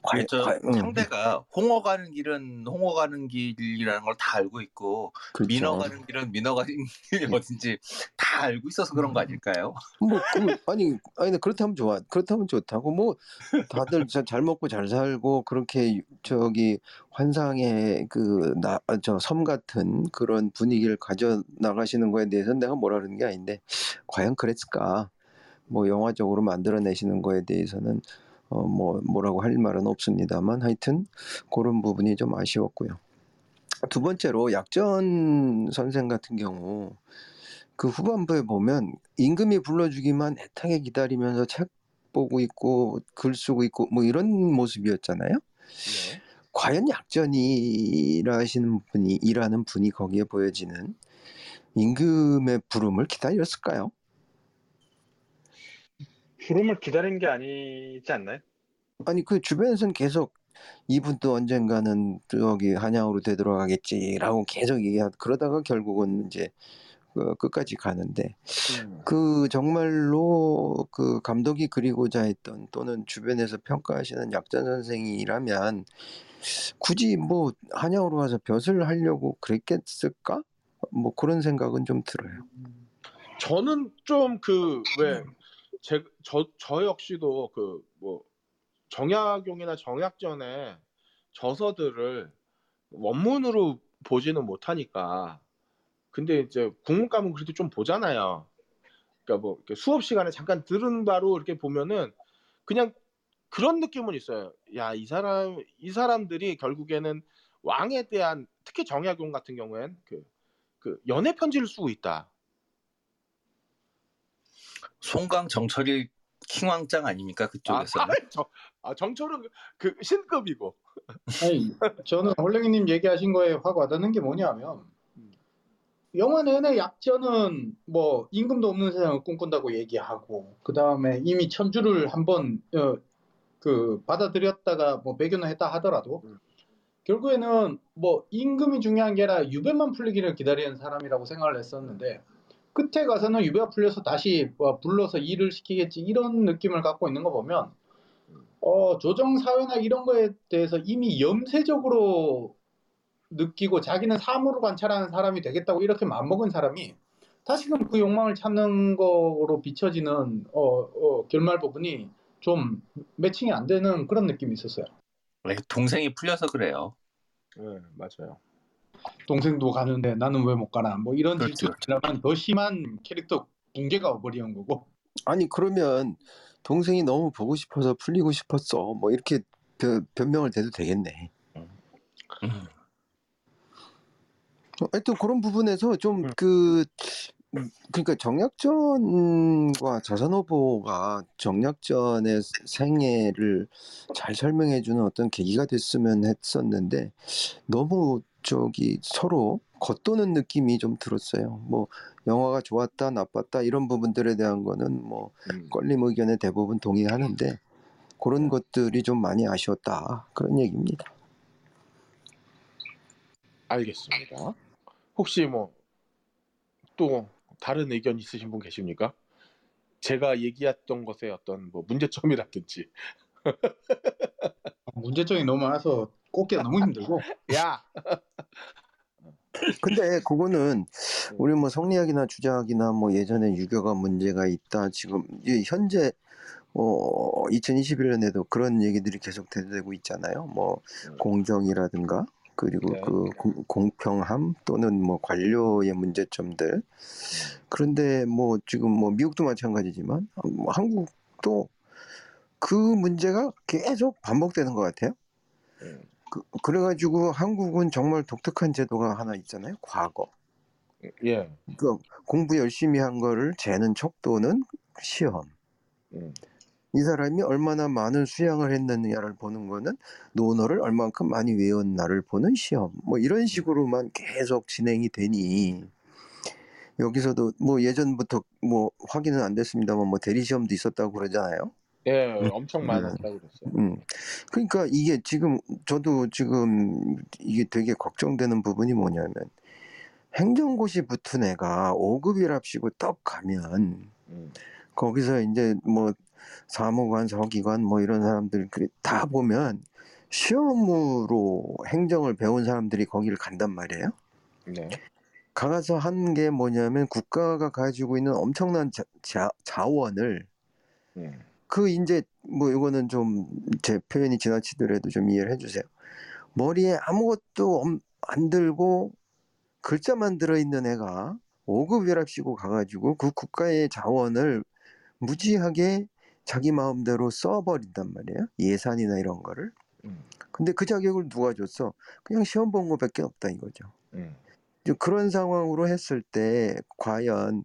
과연- 저 과연- 응, 상대가 홍어 가는 길은 홍어 가는 길이라는 걸 다 알고 있고 그렇죠. 민어 가는 길은 민어 가는 길이 어딘지 다 알고 있어서 그런 거 아닐까요? 뭐 그, 아니 아니 그렇다면 좋아 그렇다면 좋다고 뭐 다들 자- 잘 먹고 잘 살고 그렇게 저기 환상의 그 나 저 섬 같은 그런 분위기를 가져 나가시는 거에 대해서는 내가 뭐라 그러는 게 아닌데 과연 그랬을까 뭐 영화적으로 만들어내시는 거에 대해서는 어 뭐 뭐라고 할 말은 없습니다만 하여튼 그런 부분이 좀 아쉬웠고요. 두 번째로 약전 선생 같은 경우 그 후반부에 보면 임금이 불러주기만 애타게 기다리면서 책 보고 있고 글 쓰고 있고 뭐 이런 모습이었잖아요. 네. 과연 약전이라 하시는 분이 일하는 분이 거기에 보여지는 임금의 부름을 기다렸을까요? 부름을 기다린 게 아니지 않나요? 아니 그 주변에서는 계속 이분도 언젠가는 저기 한양으로 되돌아가겠지라고 계속 얘기하 그러다가 결국은 이제 그 끝까지 가는데 음. 그 정말로 그 감독이 그리고자 했던 또는 주변에서 평가하시는 약전 선생이라면 굳이 뭐 한양으로 가서 벼슬 하려고 그랬겠을까? 뭐 그런 생각은 좀 들어요. 저는 좀 그 왜 제 저 저 역시도 그 뭐 정약용이나 정약전의 저서들을 원문으로 보지는 못하니까 근데 이제 국문과문 그래도 좀 보잖아요. 그러니까 뭐 이렇게 수업 시간에 잠깐 들은 바로 이렇게 보면은 그냥 그런 느낌은 있어요. 야, 이 사람 이 사람들이 결국에는 왕에 대한 특히 정약용 같은 경우엔 그, 그 연애 편지를 쓰고 있다. 송강 정철이 킹왕짱 아닙니까 아, 그쪽에서? 정, 아 정철은 그 신급이고. 아니, 저는 홀랭이님 얘기하신 거에 확 와닿는 게 뭐냐면 영화 내내 약전은 뭐 임금도 없는 세상을 꿈꾼다고 얘기하고 그 다음에 이미 천주를 한번 어, 그 받아들였다가 뭐 배교는 했다 하더라도 음. 결국에는 뭐 임금이 중요한 게 아니라 유배만 풀리기를 기다리는 사람이라고 생각을 했었는데 끝에 가서는 유배가 풀려서 다시 뭐 불러서 일을 시키겠지 이런 느낌을 갖고 있는 거 보면 어, 조정 사회나 이런 거에 대해서 이미 염세적으로 느끼고 자기는 사물을 관찰하는 사람이 되겠다고 이렇게 마음먹은 사람이 다시금 그 욕망을 찾는 거로 비춰지는 어, 어, 결말 부분이 좀 매칭이 안 되는 그런 느낌이 있었어요. 왜 동생이 풀려서 그래요. 네, 맞아요. 동생도 가는데 나는 왜 못 가나 뭐 이런 그렇죠, 질투라면 더 심한 캐릭터 붕괴가 와버리는 거고 아니 그러면 동생이 너무 보고 싶어서 풀리고 싶었어. 뭐 이렇게 변- 변명을 대도 되겠네. 음. 어, 하여튼 그런 부분에서 음. 좀그 그러니까 정약전과 자산오보가 정약전의 생애를 잘 설명해주는 어떤 계기가 됐으면 했었는데 너무 저기 서로 겉도는 느낌이 좀 들었어요. 뭐 영화가 좋았다 나빴다 이런 부분들에 대한 거는 뭐 음. 껄림 의견에 대부분 동의하는데 그런 것들이 좀 많이 아쉬웠다 그런 얘기입니다. 알겠습니다. 혹시 뭐 또 다른 의견 있으신 분 계십니까? 제가 얘기했던 것에 어떤 뭐 문제점이라든지 문제점이 너무 많아서 꼽기가 너무 힘들고 야 근데 그거는 우리 뭐 성리학이나 주자학이나 뭐 예전에 유교가 문제가 있다 지금 이 현재 어 2021년에도 그런 얘기들이 계속 되고 있잖아요. 뭐 음. 공정이라든가 그리고 네. 그 공- 공평함 또는 뭐 관료의 문제점들 그런데 뭐 지금 뭐 미국도 마찬가지지만 뭐 한국도 그 문제가 계속 반복되는 것 같아요. 음. 그, 그래가지고 한국은 정말 독특한 제도가 하나 있잖아요. 과거. 예. 그 공부 열심히 한 거를 재는 척도는 시험. 음. 이 사람이 얼마나 많은 수양을 했느냐를 보는 거는 논어를 얼만큼 많이 외웠나를 보는 시험. 뭐 이런 식으로만 계속 진행이 되니 여기서도 뭐 예전부터 뭐 확인은 안 됐습니다만 뭐 대리 시험도 있었다고 그러잖아요. 예, 음. 엄청 많았다고 그랬어요. 음. 그러니까 이게 지금 저도 지금 이게 되게 걱정되는 부분이 뭐냐면 행정고시 붙은 애가 5급이랍시고 떡 가면 음. 거기서 이제 뭐 사무관, 서기관 뭐 이런 사람들 그다 보면 시험으로 행정을 배운 사람들이 거기를 간단 말이에요. 네. 가서 한 게 뭐냐면 국가가 가지고 있는 엄청난 자, 자, 자원을 음. 그 이제 뭐 이거는 좀 제 표현이 지나치더라도 좀 이해를 해주세요. 머리에 아무것도 엄- 안 들고 글자만 들어있는 애가 5급이랍시고 가가지고 그 국가의 자원을 무지하게 자기 마음대로 써버린단 말이에요. 예산이나 이런 거를. 음. 근데 그 자격을 누가 줬어? 그냥 시험 본 거밖에 없다 이거죠. 음. 그런 상황으로 했을 때 과연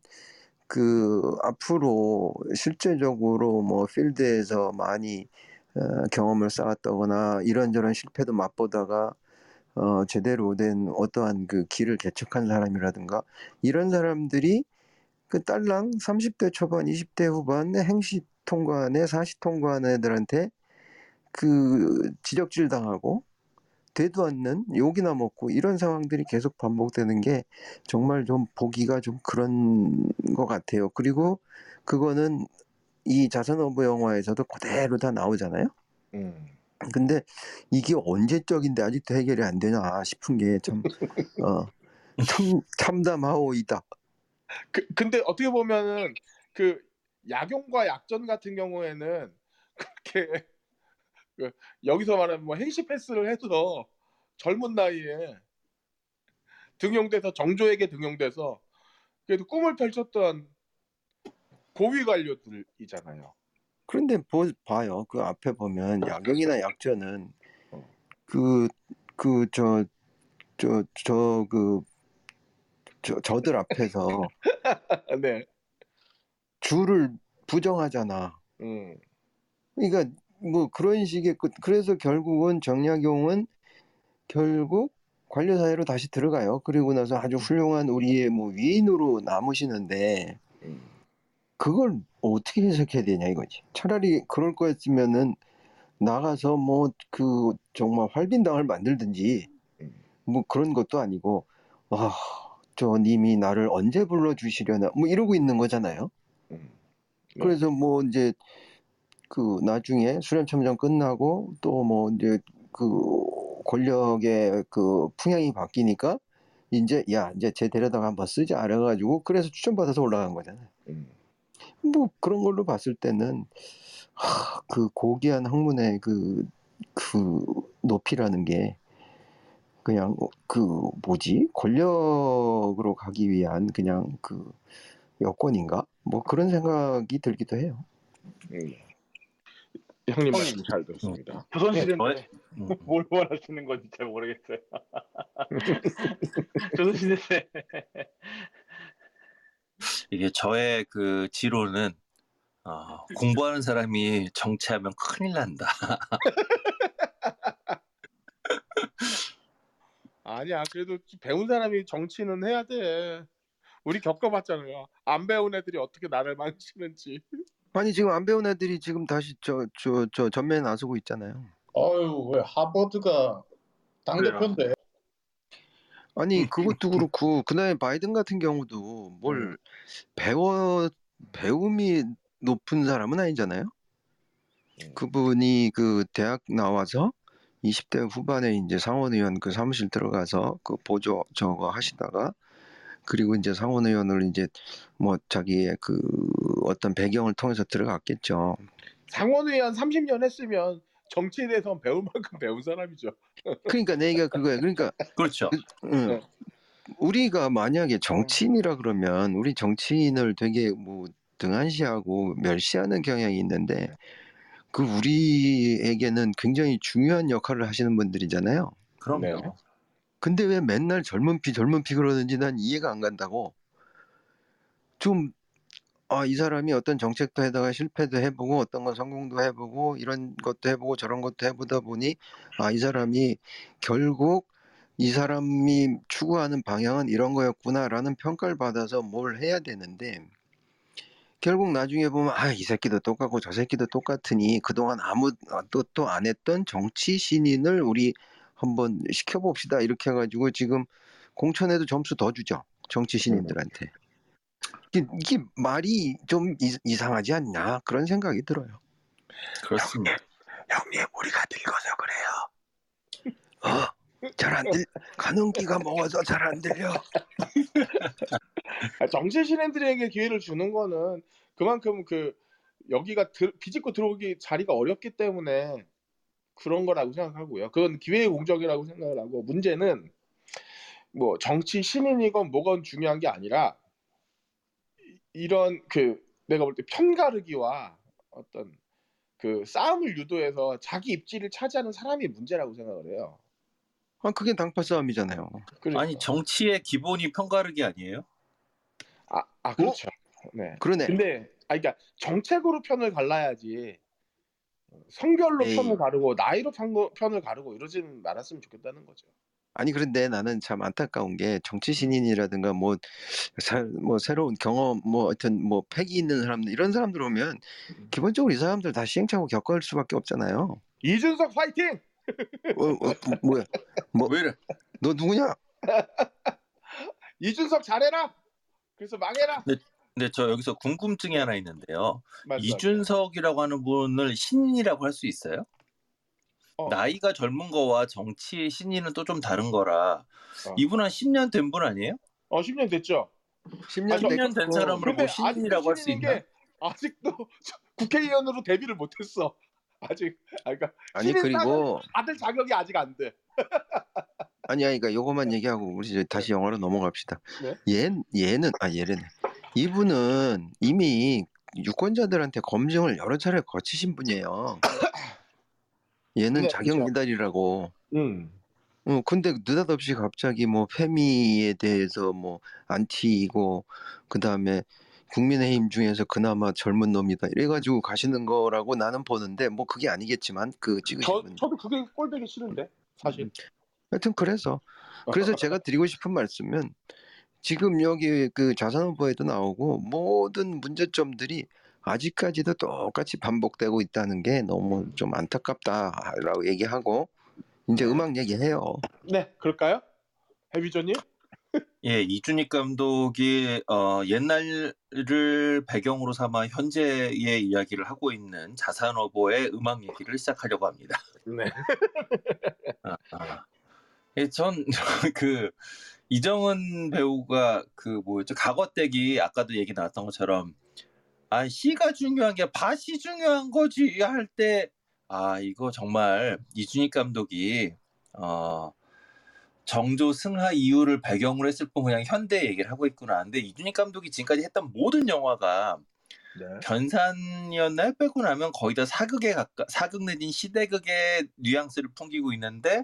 그 앞으로 실제적으로 뭐 필드에서 많이 어, 경험을 쌓았다거나 이런저런 실패도 맛보다가 어, 제대로 된 어떠한 그 길을 개척한 사람이라든가 이런 사람들이 그 딸랑 30대 초반, 20대 후반에 행시 애, 사시 통과한 애들한테 그 지적질 당하고 되도 않는 욕이나 먹고 이런 상황들이 계속 반복되는 게 정말 좀 보기가 좀 그런 것 같아요. 그리고 그거는 이 자선어부 영화에서도 그대로 다 나오잖아요. 음. 근데 이게 언제적인데 아직도 해결이 안 되나 싶은 게 참, 어, 참, 참담하오이다. 그, 근데 어떻게 보면은 그 약용과 약전 같은 경우에는 그렇게 그 여기서 말하면 뭐 행시 패스를 해서 젊은 나이에 등용돼서 정조에게 등용돼서 그래도 꿈을 펼쳤던 고위 관료들이잖아요. 그런데 보, 봐요. 그 앞에 보면 약용이나 약전은 어. 그, 그, 저, 저, 저, 그, 저, 저들 앞에서 네. 주를 부정하잖아. 음. 그러니까 뭐 그런 식의 그- 그래서 결국은 정약용은 결국 관료 사회로 다시 들어가요. 그리고 나서 아주 훌륭한 우리의 뭐 위인으로 남으시는데 음. 그걸 어떻게 해석해야 되냐 이거지. 차라리 그럴 거였으면은 나가서 뭐 그 정말 활빈당을 만들든지 음. 뭐 그런 것도 아니고 아, 저 님이 나를 언제 불러 주시려나 뭐 이러고 있는 거잖아요. 음. 네. 그래서 뭐 이제 그 나중에 수련참전 끝나고 또 뭐 이제 그 권력의 그 풍향이 바뀌니까 이제 야 이제 쟤 데려다가 한번 쓰자 알아가지고 그래서 추천받아서 올라간 거잖아요. 음. 뭐 그런 걸로 봤을 때는 하, 그 고귀한 학문의 그, 그 높이라는 게 그냥 그 뭐지 권력으로 가기 위한 그냥 그 여건인가 뭐 그런 생각이 들기도 해요. 음. 형님 말씀 잘 들었습니다. 조선시대인데 저의- 음. 뭘 원하시는 건지 잘 모르겠어요. 조선시대 때 이게 저의 그 지로는 어, 공부하는 사람이 정치하면 큰일 난다. 아니야, 그래도 배운 사람이 정치는 해야 돼. 우리 겪어봤잖아요. 안 배운 애들이 어떻게 나를 망치는지. 아니 지금 안 배운 애들이 지금 다시 저 저 저 전면에 나서고 있잖아요. 어유 왜 하버드가 당 대표인데 아니 음. 그것도 그렇고 그다음에 바이든 같은 경우도 뭘 배워 배움이 높은 사람은 아니잖아요. 음. 그분이 그 대학 나와서 20대 후반에 이제 상원의원 그 사무실 들어가서 그 보조 저거 하시다가 그리고 이제 상원 의원을 이제 뭐 자기의 그 어떤 배경을 통해서 들어갔겠죠. 상원 의원 30년 했으면 정치에 대해서 배울 만큼 배운 사람이죠. 그러니까 내 얘기가 그거예요. 그러니까 그렇죠. 응. 네. 우리가 만약에 정치인이라 그러면 우리 정치인을 되게 뭐 등한시하고 멸시하는 경향이 있는데 그 우리에게는 굉장히 중요한 역할을 하시는 분들이잖아요. 그럼요. 네. 근데 왜 맨날 젊은 피 젊은 피 그러는지 난 이해가 안 간다고. 좀 아, 이 사람이 어떤 정책도 해다가 실패도 해보고 어떤 건 성공도 해보고 이런 것도 해보고 저런 것도 해보다 보니 아, 이 사람이 결국 이 사람이 추구하는 방향은 이런 거였구나라는 평가를 받아서 뭘 해야 되는데 결국 나중에 보면 아, 이 새끼도 똑같고 저 새끼도 똑같으니 그동안 아무 뜻도 안 했던 정치 신인을 우리 한번 시켜봅시다 이렇게 해가지고 지금 공천에도 점수 더 주죠 정치 신인들한테 이게, 이게 말이 좀 이, 이상하지 않냐 그런 생각이 들어요. 그렇습니다. 형님 우리가 늙어서 그래요. 어? 잘안 들, 가능기가 먹어서 잘 안 들려. 아, 정치 신인들에게 기회를 주는 거는 그만큼 그 여기가 들, 비집고 들어오기 자리가 어렵기 때문에 그런 거라고 생각하고요. 그건 기회의 공적이라고 생각을 하고 문제는 뭐 정치 신인이건 뭐건 중요한 게 아니라 이- 이런 그 내가 볼 때 편가르기와 어떤 그 싸움을 유도해서 자기 입지를 차지하는 사람이 문제라고 생각을 해요. 아 그게 당파 싸움이잖아요. 그러니까. 아니 정치의 기본이 편가르기 아니에요? 아, 아 그렇죠. 네. 그러네. 근데 아 그러니까 정책으로 편을 갈라야지 성별로 에이. 편을 가르고 나이로 편- 편을 가르고 이러지는 말았으면 좋겠다는 거죠. 아니 그런데 나는 참 안타까운 게 정치 신인이라든가 뭐, 사- 뭐 새로운 경험 뭐 하여튼 뭐 패기 있는 사람들 이런 사람들 오면 기본적으로 이 사람들 다 시행착오 겪을 수밖에 없잖아요. 이준석 파이팅! 어, 어, 뭐야? 뭐 왜 이래? 너 누구냐? 이준석 잘해라. 그래서 망해라. 근데 저 여기서 궁금증이 하나 있는데요. 말씀하세요. 이준석이라고 하는 분을 신인이라고 할 수 있어요? 어. 나이가 젊은 거와 정치 신인은 또 좀 다른 거라 어. 이분 한 10년 된 분 아니에요? 어 10년 됐죠. 10년, 아, 10년 된 사람을 근데 뭐 신인이라고 할 수 있나? 게 아직도 국회의원으로 데뷔를 못했어. 아직 아 그러니까 아니 신인 그리고 받을 자격이 아직 안 돼. 아니 그러니까 요거만 얘기하고 우리 이제 다시 영화로 넘어갑시다. 네. 얘 얘는 아 얘는 이분은 이미 유권자들한테 검증을 여러 차례 거치신 분이에요. 얘는 네, 자격 그렇죠. 미달이라고. 음. 어, 근데 느닷없이 갑자기 뭐 페미에 대해서 뭐 안티이고 그 다음에 국민의힘 중에서 그나마 젊은 놈이다 이래가지고 가시는 거라고 나는 보는데 뭐 그게 아니겠지만 그 찍으신 저 분. 저도 그게 꼴보기 싫은데 사실. 하여튼 그래서 그래서 제가 드리고 싶은 말씀은 지금 여기 그 자산 후보에도 나오고 모든 문제점들이 아직까지도 똑같이 반복되고 있다는 게 너무 좀 안타깝다라고 얘기하고 이제 음악 얘기해요. 네, 그럴까요? 해비조님? 예, 이준익 감독이 어, 옛날을 배경으로 삼아 현재의 이야기를 하고 있는 자산어보의 음악 얘기를 시작하려고 합니다. 네. 아, 아. 예, 전그 이정은 배우가 그 뭐였죠? 과거댁이 아까도 얘기 나왔던 것처럼 아 시가 중요한 게 밭이 중요한 거지 할 때 아 이거 정말 이준익 감독이 어 정조 승하 이후를 배경으로 했을 뿐 그냥 현대 얘기를 하고 있구나. 근데 이준익 감독이 지금까지 했던 모든 영화가 네. 변산이었나요? 빼고 나면 거의 다 사극에 가까 사극 내진 시대극의 뉘앙스를 풍기고 있는데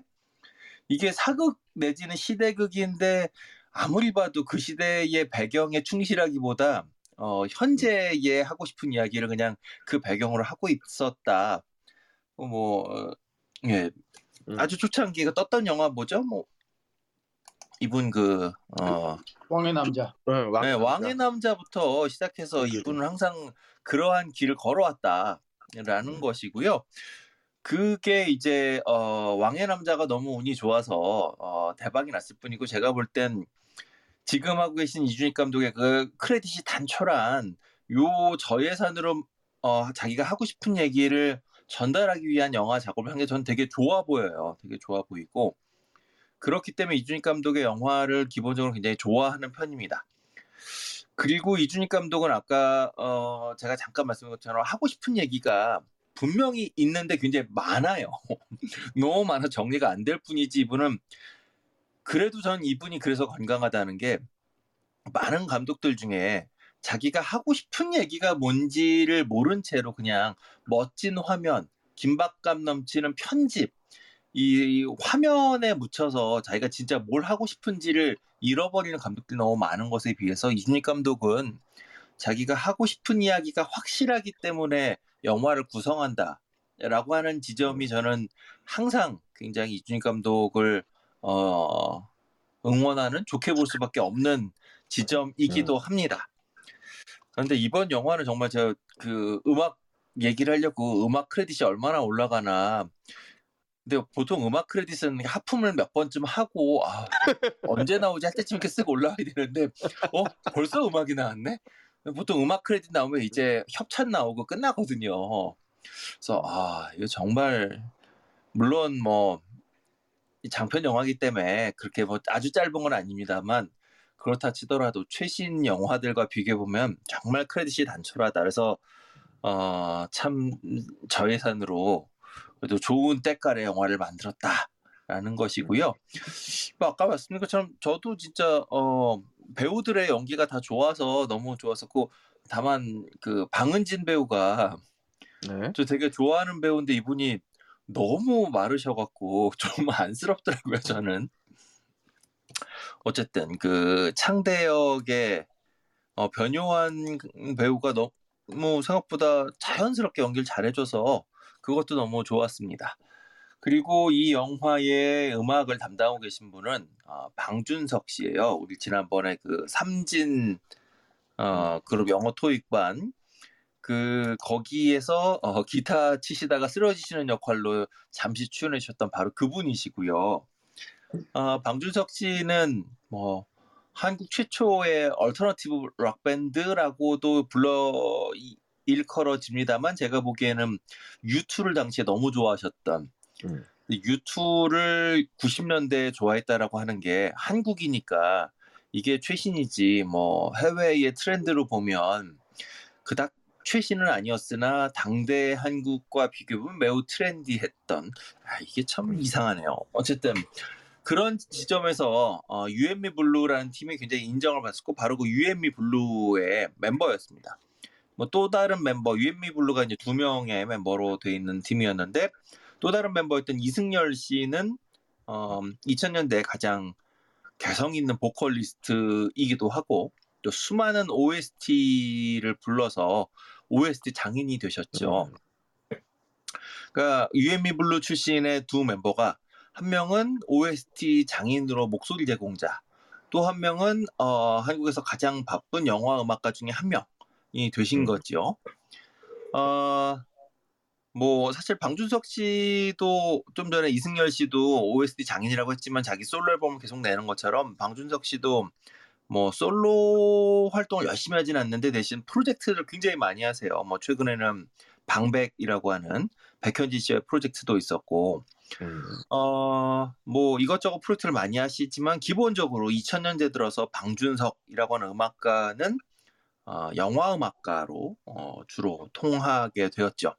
이게 사극 내지는 시대극인데 아무리 봐도 그 시대의 배경에 충실하기보다 어, 현재에 하고 싶은 이야기를 그냥 그 배경으로 하고 있었다. 어, 뭐 어, 예, 음. 아주 초창기가 떴던 영화 뭐죠? 뭐 이분 그 어, 왕의 남자. 응, 왕, 네, 왕의 남자 부터 시작해서 음. 이분은 항상 그러한 길을 걸어왔다라는 음. 것이고요. 그게 이제 어, 왕의 남자가 너무 운이 좋아서 어, 대박이 났을 뿐이고 제가 볼 땐 지금 하고 계신 이준익 감독의 그 크레딧이 단촐한 요 저예산으로 어, 자기가 하고 싶은 얘기를 전달하기 위한 영화 작업을 한 게 전 되게 좋아 보여요. 되게 좋아 보이고 그렇기 때문에 이준익 감독의 영화를 기본적으로 굉장히 좋아하는 편입니다. 그리고 이준익 감독은 아까 어, 제가 잠깐 말씀드린 것처럼 하고 싶은 얘기가 분명히 있는데 굉장히 많아요. 너무 많아 정리가 안 될 뿐이지 이분은 그래도 전 이분이 그래서 건강하다는 게 많은 감독들 중에 자기가 하고 싶은 얘기가 뭔지를 모른 채로 그냥 멋진 화면, 긴박감 넘치는 편집, 이 화면에 묻혀서 자기가 진짜 뭘 하고 싶은지를 잃어버리는 감독들이 너무 많은 것에 비해서 이준익 감독은 자기가 하고 싶은 이야기가 확실하기 때문에 영화를 구성한다. 라고 하는 지점이 저는 항상 굉장히 이준익 감독을 어, 응원하는 좋게 볼 수밖에 없는 지점이기도 합니다. 그런데 이번 영화는 정말 제가 그 음악 얘기를 하려고 음악 크레딧이 얼마나 올라가나 근데 보통 음악 크레딧은 하품을 몇 번쯤 하고 아, 언제 나오지 할 때쯤 이렇게 쓱 올라와야 되는데 어 벌써 음악이 나왔네 보통 음악 크레딧 나오면 이제 협찬 나오고 끝나거든요 그래서 아 이거 정말 물론 뭐 장편 영화기 때문에 그렇게 뭐 아주 짧은 건 아닙니다만 그렇다 치더라도 최신 영화들과 비교해 보면 정말 크레딧이 단촐하다. 그래서 어, 참 저예산으로 그래도 좋은 때깔의 영화를 만들었다라는 것이고요. 뭐 아까 말씀드린 것처럼 저도 진짜 어, 배우들의 연기가 다 좋아서 너무 좋았었고 다만 그 방은진 배우가 네. 저 되게 좋아하는 배우인데 이분이 너무 마르셔갖고 좀 안쓰럽더라고요 저는. 어쨌든 그 창대역의 어, 변요한 배우가 너무 생각보다 자연스럽게 연기를 잘해줘서 그것도 너무 좋았습니다. 그리고 이 영화의 음악을 담당하고 계신 분은 어, 방준석 씨예요. 우리 지난번에 그 삼진 어, 그룹 영어 토익반 그 거기에서 어, 기타 치시다가 쓰러지시는 역할로 잠시 출연해 주셨던 바로 그분이시고요. 어, 방준석 씨는 뭐 한국 최초의 alternative rock 밴드라고도 불러 이- 일컬어집니다만 제가 보기에는 U2를 당시에 너무 좋아하셨던 음. U2를 90년대에 좋아했다라고 하는 게 한국이니까 이게 최신이지 뭐 해외의 트렌드로 보면 그닥 최신은 아니었으나 당대 한국과 비교해보면 매우 트렌디했던 아, 이게 참 이상하네요. 어쨌든 그런 지점에서 어, 유앤미 블루라는 팀이 굉장히 인정을 받았고 바로 그 유앤미 블루의 멤버였습니다. 뭐 또 다른 멤버 유앤미 블루가 이제 두 명의 멤버로 돼 있는 팀이었는데 또 다른 멤버였던 이승열 씨는 어, 2000년대 가장 개성 있는 보컬리스트이기도 하고 또 수많은 OST를 불러서 OST 장인이 되셨죠. 그러니까 유앤미 블루 출신의 두 멤버가 한 명은 OST 장인으로 목소리 제공자, 또 한 명은 어, 한국에서 가장 바쁜 영화 음악가 중에 한 명이 되신 음. 거죠. 어, 뭐 사실 방준석 씨도 좀 전에 이승열 씨도 OST 장인이라고 했지만 자기 솔로 앨범을 계속 내는 것처럼 방준석 씨도 뭐 솔로 활동을 열심히 하진 않는데 대신 프로젝트를 굉장히 많이 하세요. 뭐 최근에는 방백이라고 하는 백현지 씨의 프로젝트도 있었고 음. 어, 뭐 이것저것 프로젝트를 많이 하시지만 기본적으로 2000년대 들어서 방준석이라고 하는 음악가는 어, 영화 음악가로 어, 주로 통하게 되었죠.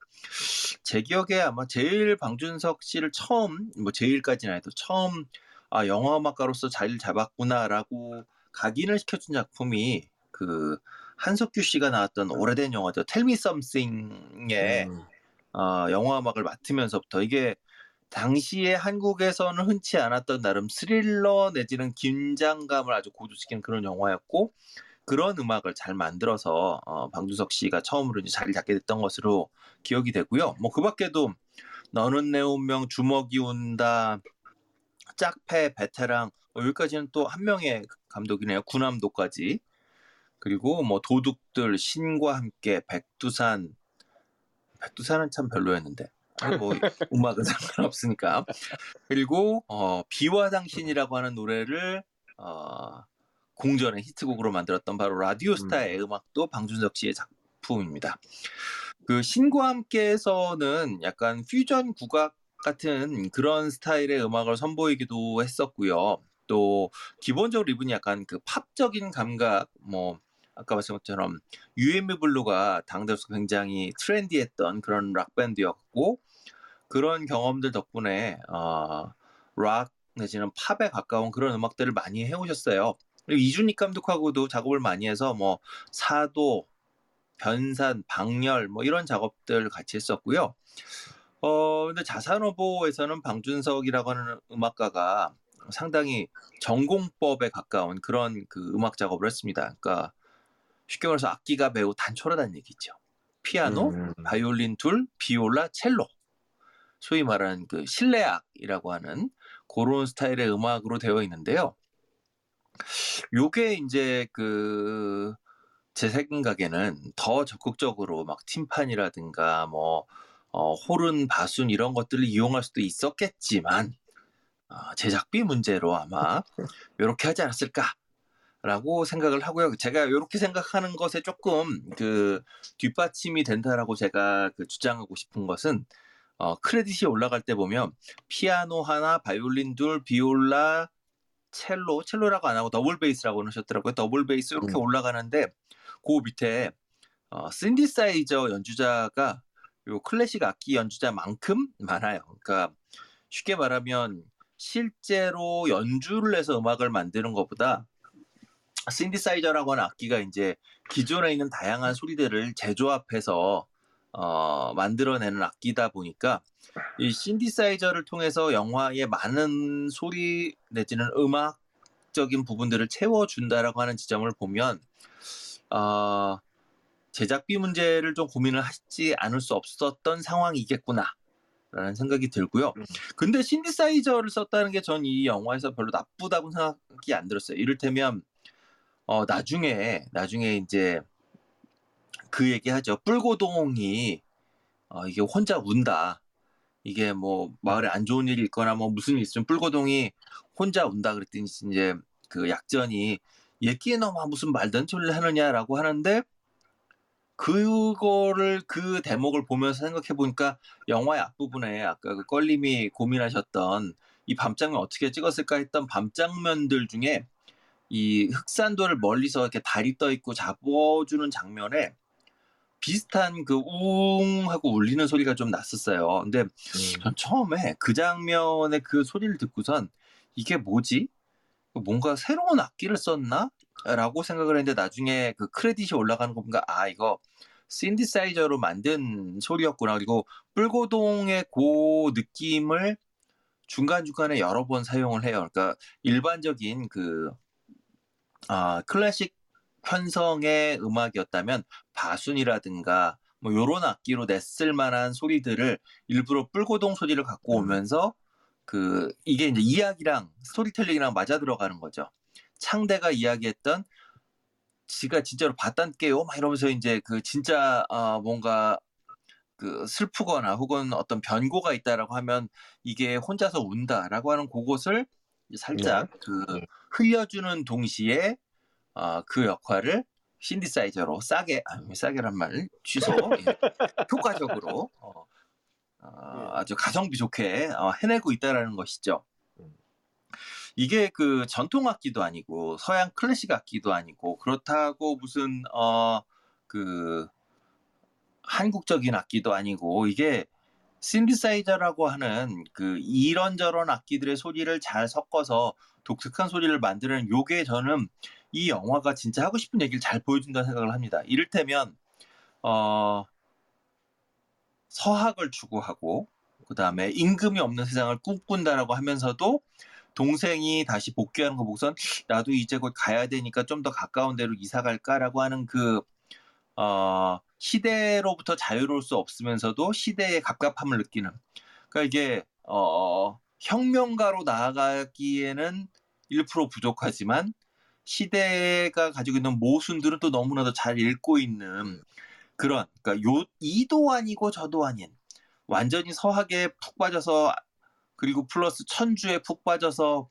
제 기억에 아마 제일 방준석 씨를 처음 뭐 제일까지는 아니도 처음 아, 영화 음악가로서 자리를 잡았구나라고 각인을 시켜준 작품이 그 한석규 씨가 나왔던 오래된 영화죠. 텔미 썸씽의 음. 어, 영화 음악을 맡으면서부터 이게 당시에 한국에서는 흔치 않았던 나름 스릴러 내지는 긴장감을 아주 고조시키는 그런 영화였고 그런 음악을 잘 만들어서 어, 방주석 씨가 처음으로 이제 자리를 잡게 됐던 것으로 기억이 되고요. 뭐 그밖에도 너는 내 운명, 주먹이 온다, 짝패, 베테랑 뭐 여기까지는 또 한 명의 감독이네요. 구남도까지 그리고 뭐 도둑들, 신과 함께, 백두산 백두산은 참 별로였는데 아니, 뭐 음악은 상관없으니까 그리고 어, 비와 당신이라고 하는 노래를 어, 공전의 히트곡으로 만들었던 바로 라디오스타의 음. 악도 방준석 씨의 작품입니다. 그 신과 함께에서는 약간 퓨전 국악 같은 그런 스타일의 음악을 선보이기도 했었고요. 또 기본적으로 이분이 약간 그 팝적인 감각, 뭐 아까 말씀한 것처럼 UMB 블루가 당대로서 굉장히 트렌디했던 그런 락 밴드였고 그런 경험들 덕분에 어, 락 내지는 팝에 가까운 그런 음악들을 많이 해오셨어요. 그리고 이준익 감독하고도 작업을 많이 해서 뭐 사도, 변산, 방열 뭐 이런 작업들 같이 했었고요. 어 근데 자산오보에서는 방준석이라고 하는 음악가가 상당히 전공법에 가까운 그런 그 음악 작업을 했습니다. 그러니까 쉽게 말해서 악기가 매우 단촐하다는 얘기죠. 피아노, 음. 바이올린 둘, 비올라, 첼로. 소위 말하는 그 실내악이라고 하는 그런 스타일의 음악으로 되어 있는데요. 요게 이제 그 제 생각에는 더 적극적으로 막 팀판이라든가 뭐 어, 호른, 바순 이런 것들을 이용할 수도 있었겠지만 어, 제작비 문제로 아마 이렇게 하지 않았을까 라고 생각을 하고요. 제가 이렇게 생각하는 것에 조금 그 뒷받침이 된다라고 제가 그 주장하고 싶은 것은 어, 크레딧이 올라갈 때 보면 피아노 하나, 바이올린 둘, 비올라, 첼로, 첼로라고 안 하고 더블 베이스라고 하셨더라고요. 더블 베이스 이렇게 음. 올라가는데 그 밑에 어, 신디사이저 연주자가 요 클래식 악기 연주자만큼 많아요. 그러니까 쉽게 말하면 실제로 연주를 해서 음악을 만드는 것보다 신디사이저라고 하는 악기가 이제 기존에 있는 다양한 소리들을 재조합해서 어, 만들어내는 악기다 보니까 이 신디사이저를 통해서 영화의 많은 소리 내지는 음악적인 부분들을 채워준다라고 하는 지점을 보면 어, 제작비 문제를 좀 고민을 하지 않을 수 없었던 상황이겠구나. 라는 생각이 들고요. 음. 근데 신디사이저를 썼다는 게 전 이 영화에서 별로 나쁘다고 생각이 안 들었어요. 이를테면 어 나중에 나중에 이제 그 얘기하죠. 뿔고동이 어 이게 혼자 운다. 이게 뭐 마을에 안 좋은 일이 있거나 뭐 무슨 일 있으면 뿔고동이 혼자 운다 그랬더니 이제 그 약전이 얘끼 놈아 무슨 말든 소리를 하느냐라고 하는데 그거를 그 대목을 보면서 생각해 보니까 영화의 앞부분에 아까 그 껄림이 고민하셨던 이 밤장면 어떻게 찍었을까 했던 밤장면들 중에 이 흑산도를 멀리서 이렇게 달이 떠 있고 잡아주는 장면에 비슷한 그 우웅 하고 울리는 소리가 좀 났었어요. 근데 음. 전 처음에 그 장면의 그 소리를 듣고선 이게 뭐지? 뭔가 새로운 악기를 썼나? 라고 생각을 했는데 나중에 그 크레딧이 올라가는 거 보니까 아 이거 신디사이저로 만든 소리였구나. 그리고 뿔고동의 그 느낌을 중간중간에 여러 번 사용을 해요. 그러니까 일반적인 그 아, 클래식 편성의 음악이었다면 바순이라든가 뭐 요런 악기로 냈을 만한 소리들을 일부러 뿔고동 소리를 갖고 음. 오면서 그 이게 이제 이야기랑 스토리텔링이랑 맞아 들어가는 거죠. 창대가 이야기했던 지가 진짜로 봤단게요 막 이러면서 이제 그 진짜 아 뭔가 그 슬프거나 혹은 어떤 변고가 있다라고 하면 이게 혼자서 운다라고 하는 그것을 살짝 그 네. 흘려주는 동시에 아, 그 역할을 신디사이저로 싸게 아, 왜 싸게란 말 취소 예. 효과적으로 어, 어, 아주 가성비 좋게 어, 해내고 있다라는 것이죠. 음. 이게 그 전통 악기도 아니고 서양 클래식 악기도 아니고 그렇다고 무슨 어 그 한국적인 악기도 아니고 이게 신디사이저라고 하는 그 이런저런 악기들의 소리를 잘 섞어서 독특한 소리를 만드는 요게 저는 이 영화가 진짜 하고 싶은 얘기를 잘 보여준다는 생각을 합니다. 이를테면 어 서학을 추구하고 그 다음에 임금이 없는 세상을 꿈꾼다라고 하면서도 동생이 다시 복귀하는 거 보고선 나도 이제 곧 가야 되니까 좀 더 가까운 데로 이사 갈까라고 하는 그 어, 시대로부터 자유로울 수 없으면서도 시대의 갑갑함을 느끼는. 그러니까 이게 어, 혁명가로 나아가기에는 1% 부족하지만 시대가 가지고 있는 모순들은 또 너무나도 잘 읽고 있는 그런 그러니까 요 이도 아니고 저도 아닌 완전히 서학에 푹 빠져서 그리고 플러스 천주에 푹 빠져서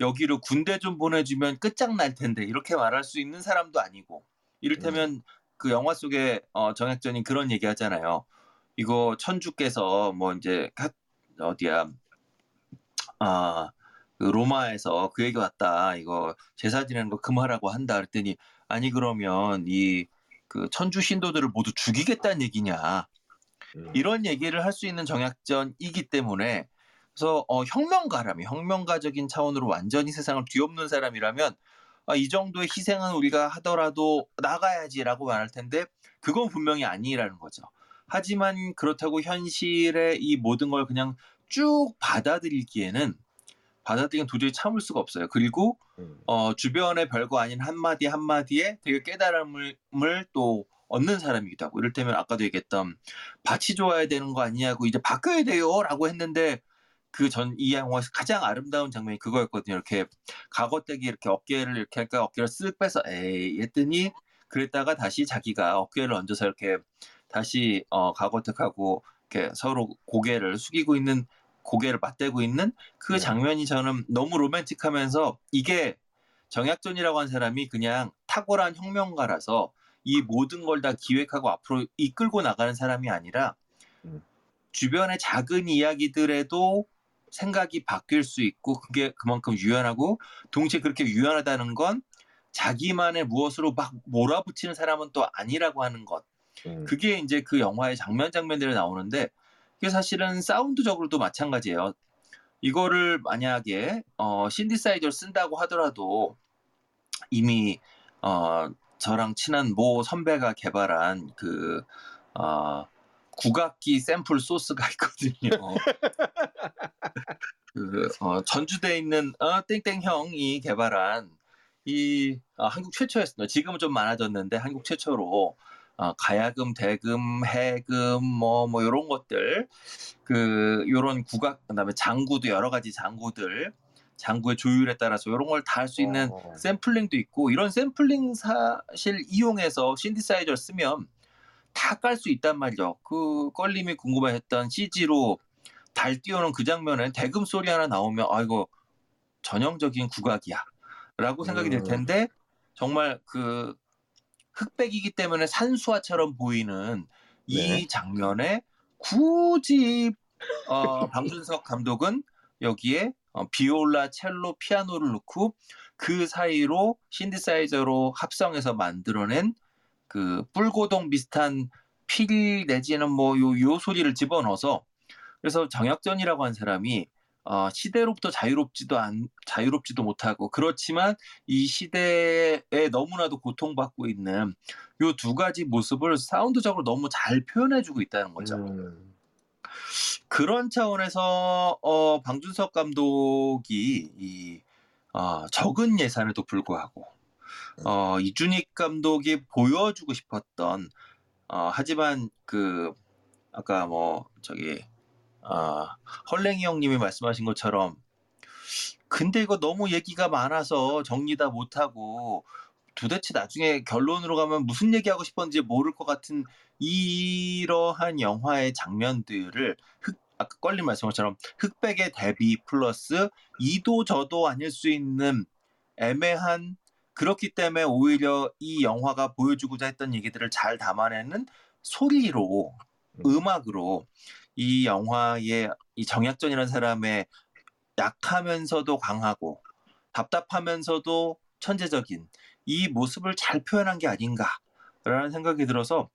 여기로 군대 좀 보내주면 끝장날 텐데 이렇게 말할 수 있는 사람도 아니고 이를테면 그 영화 속에 어, 정약전이 그런 얘기 하잖아요. 이거 천주께서 뭐 이제 가- 어디야 아 그 로마에서 그 얘기 왔다. 이거 제사 지내는 거 그만하라고 한다. 그랬더니 아니 그러면 이 그 천주 신도들을 모두 죽이겠다는 얘기냐. 음. 이런 얘기를 할 수 있는 정약전이기 때문에 그래서 어, 혁명가라면 혁명가적인 차원으로 완전히 세상을 뒤엎는 사람이라면 아, 이 정도의 희생은 우리가 하더라도 나가야지라고 말할 텐데 그건 분명히 아니라는 거죠. 하지만 그렇다고 현실의 이 모든 걸 그냥 쭉 받아들이기에는 받아들이긴 도저히 참을 수가 없어요. 그리고 음. 어, 주변의 별거 아닌 한마디 한마디에 되게 깨달음을 을또 얻는 사람이기도 하고 이를테면 아까도 얘기했던 밭이 좋아야 되는 거 아니냐고 이제 바꿔야 돼요 라고 했는데 그 전 이 영화에서 가장 아름다운 장면이 그거였거든요 이렇게 가거대기 이렇게 어깨를 이렇게 할까 어깨를 쓱 빼서 에이 했더니 그랬다가 다시 자기가 어깨를 얹어서 이렇게 다시 어, 가거택하고 이렇게 서로 고개를 숙이고 있는 고개를 맞대고 있는 그 네. 장면이 저는 너무 로맨틱하면서 이게 정약전이라고 한 사람이 그냥 탁월한 혁명가라서 이 모든 걸 다 기획하고 앞으로 이끌고 나가는 사람이 아니라 음. 주변의 작은 이야기들에도 생각이 바뀔 수 있고 그게 그만큼 유연하고 동시에 그렇게 유연하다는 건 자기만의 무엇으로 막 몰아붙이는 사람은 또 아니라고 하는 것. 음. 그게 이제 그 영화의 장면 장면들이 나오는데 이게 사실은 사운드적으로도 마찬가지예요. 이거를 만약에 어, 신디사이저를 쓴다고 하더라도 이미 어, 저랑 친한 모 선배가 개발한 그 어, 국악기 샘플 소스가 있거든요. 그 어, 전주대에 있는 어, 땡땡 형이 개발한 이 아, 한국 최초였습니다. 지금은 좀 많아졌는데 한국 최초로 어, 가야금, 대금, 해금 뭐뭐 이런 것들 그 요런 국악 그 다음에 장구도 여러 가지 장구들 장구의 조율에 따라서 이런 걸 다 할 수 있는 어. 샘플링도 있고 이런 샘플링 사실 이용해서 신디사이저를 쓰면 다 깔 수 있단 말이죠. 그 껄림이 궁금해했던 CG로 달 띄우는 그 장면에 대금 소리 하나 나오면 아 이거 전형적인 국악이야 라고 생각이 들 음. 텐데 정말 그 흑백이기 때문에 산수화처럼 보이는 이 네. 장면에 굳이 어, 방준석 감독은 여기에 어, 비올라, 첼로, 피아노를 넣고 그 사이로 신디사이저로 합성해서 만들어낸 그 뿔고동 비슷한 필 내지는 뭐 요 요 소리를 집어넣어서 그래서 정혁전이라고 한 사람이 어, 시대로부터 자유롭지도 않 자유롭지도 못하고 그렇지만 이 시대에 너무나도 고통받고 있는 요 두 가지 모습을 사운드적으로 너무 잘 표현해주고 있다는 거죠. 음. 그런 차원에서 어, 방준석 감독이 이 어, 적은 예산에도 불구하고 어, 이준익 감독이 보여주고 싶었던 어, 하지만 그 아까 뭐 저기 어, 헐랭이 형님이 말씀하신 것처럼 근데 이거 너무 얘기가 많아서 정리 다 못하고 도대체 나중에 결론으로 가면 무슨 얘기하고 싶었는지 모를 것 같은 이러한 영화의 장면들을 흑, 아까 껄림 말씀한 것처럼 흑백의 대비 플러스 이도 저도 아닐 수 있는 애매한 그렇기 때문에 오히려 이 영화가 보여주고자 했던 얘기들을 잘 담아내는 소리로 음악으로 이 영화의 이 정약전이라는 사람의 약하면서도 강하고 답답하면서도 천재적인 이 모습을 잘 표현한 게 아닌가라는 생각이 들어서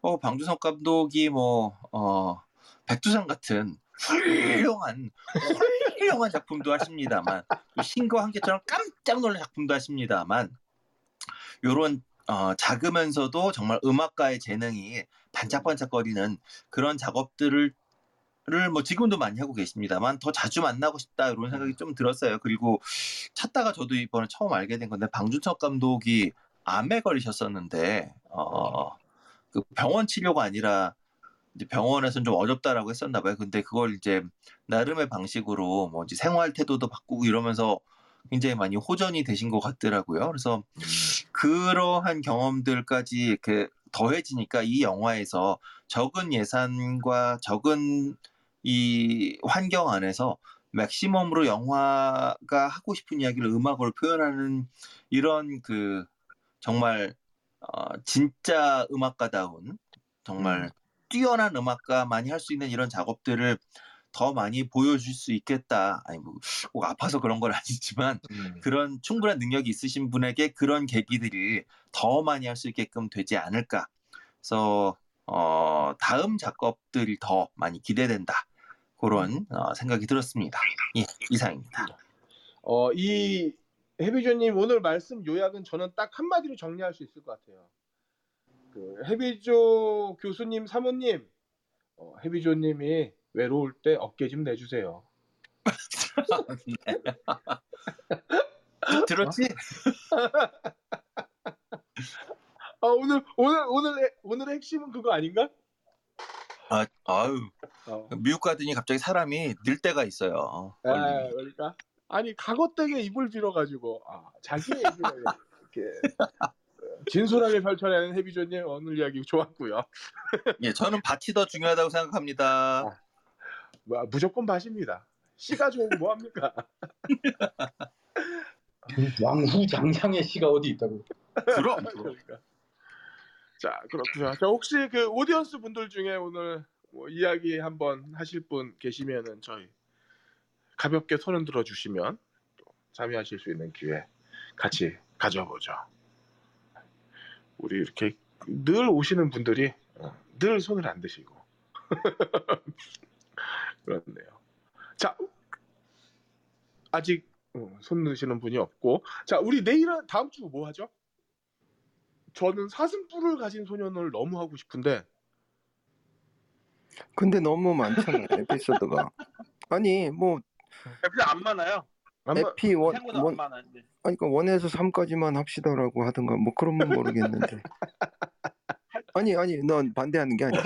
어, 방주석 감독이 뭐 어, 백두산 같은 훌륭한 훌륭한 작품도 하십니다만 또 신과 함께처럼 깜짝 놀란 작품도 하십니다만 요런 어, 작으면서도 정말 음악가의 재능이 반짝반짝거리는 그런 작업들을 뭐 지금도 많이 하고 계십니다만 더 자주 만나고 싶다 이런 생각이 좀 들었어요. 그리고 찾다가 저도 이번에 처음 알게 된 건데 방준석 감독이 암에 걸리셨었는데 어, 그 병원 치료가 아니라 이제 병원에서는 좀 어렵다라고 했었나 봐요. 근데 그걸 이제 나름의 방식으로 뭐 이제 생활 태도도 바꾸고 이러면서 굉장히 많이 호전이 되신 것 같더라고요. 그래서 그러한 경험들까지 이렇게 더해지니까 이 영화에서 적은 예산과 적은 이 환경 안에서 맥시멈으로 영화가 하고 싶은 이야기를 음악으로 표현하는 이런 그 정말 어, 진짜 음악가다운 정말 뛰어난 음악가만이 할 수 있는 이런 작업들을 더 많이 보여줄 수 있겠다. 아니 뭐 꼭 아파서 그런 건 아니지만 음. 그런 충분한 능력이 있으신 분에게 그런 계기들이 더 많이 할 수 있게끔 되지 않을까. 그래서 어, 다음 작업들이 더 많이 기대된다. 그런 어, 생각이 들었습니다. 예, 이상입니다. 어, 이 해비조님 오늘 말씀 요약은 저는 딱 한마디로 정리할 수 있을 것 같아요. 그 해비조 교수님 사모님, 어, 해비조님이 외로울 때 어깨 좀 내주세요. 들었지? 아 오늘 오늘 오늘 오늘의 핵심은 그거 아닌가? 아, 아유, 어. 미국 가더니 갑자기 사람이 늘 때가 있어요. 아. 그러니까 아니 가것되게 입을 빌어가지고 아, 자기 얘기를 이렇게 어, 진솔하게 펼쳐내는 해비조님 오늘 이야기 좋았고요. 예, 저는 밭이 더 중요하다고 생각합니다. 뭐, 무조건 밭입니다. 씨가 좋으면 뭐 합니까? 왕후장장의 시가 어디 있다고. 그럼. 그러니까. 자 그렇고요. 자 혹시 그 오디언스 분들 중에 오늘 뭐 이야기 한번 하실 분 계시면은 저희 가볍게 손을 들어 주시면 참여하실 수 있는 기회 같이 가져보죠. 우리 이렇게 늘 오시는 분들이 어, 늘 손을 안 드시고 그렇네요. 자 아직 어, 손 드시는 분이 없고 자 우리 내일은 다음 주 뭐 하죠? 저는 사슴뿔을 가진 소년을 너무 하고 싶은데 근데 너무 많잖아 에피소드가. 아니 뭐 에피소드 안 많아요. 에피 원, 원. 아니 그러니까 원에서 3까지만 합시다라고 하든가 뭐 그러면 모르겠는데. 아니 아니 넌 반대하는 게 아니야.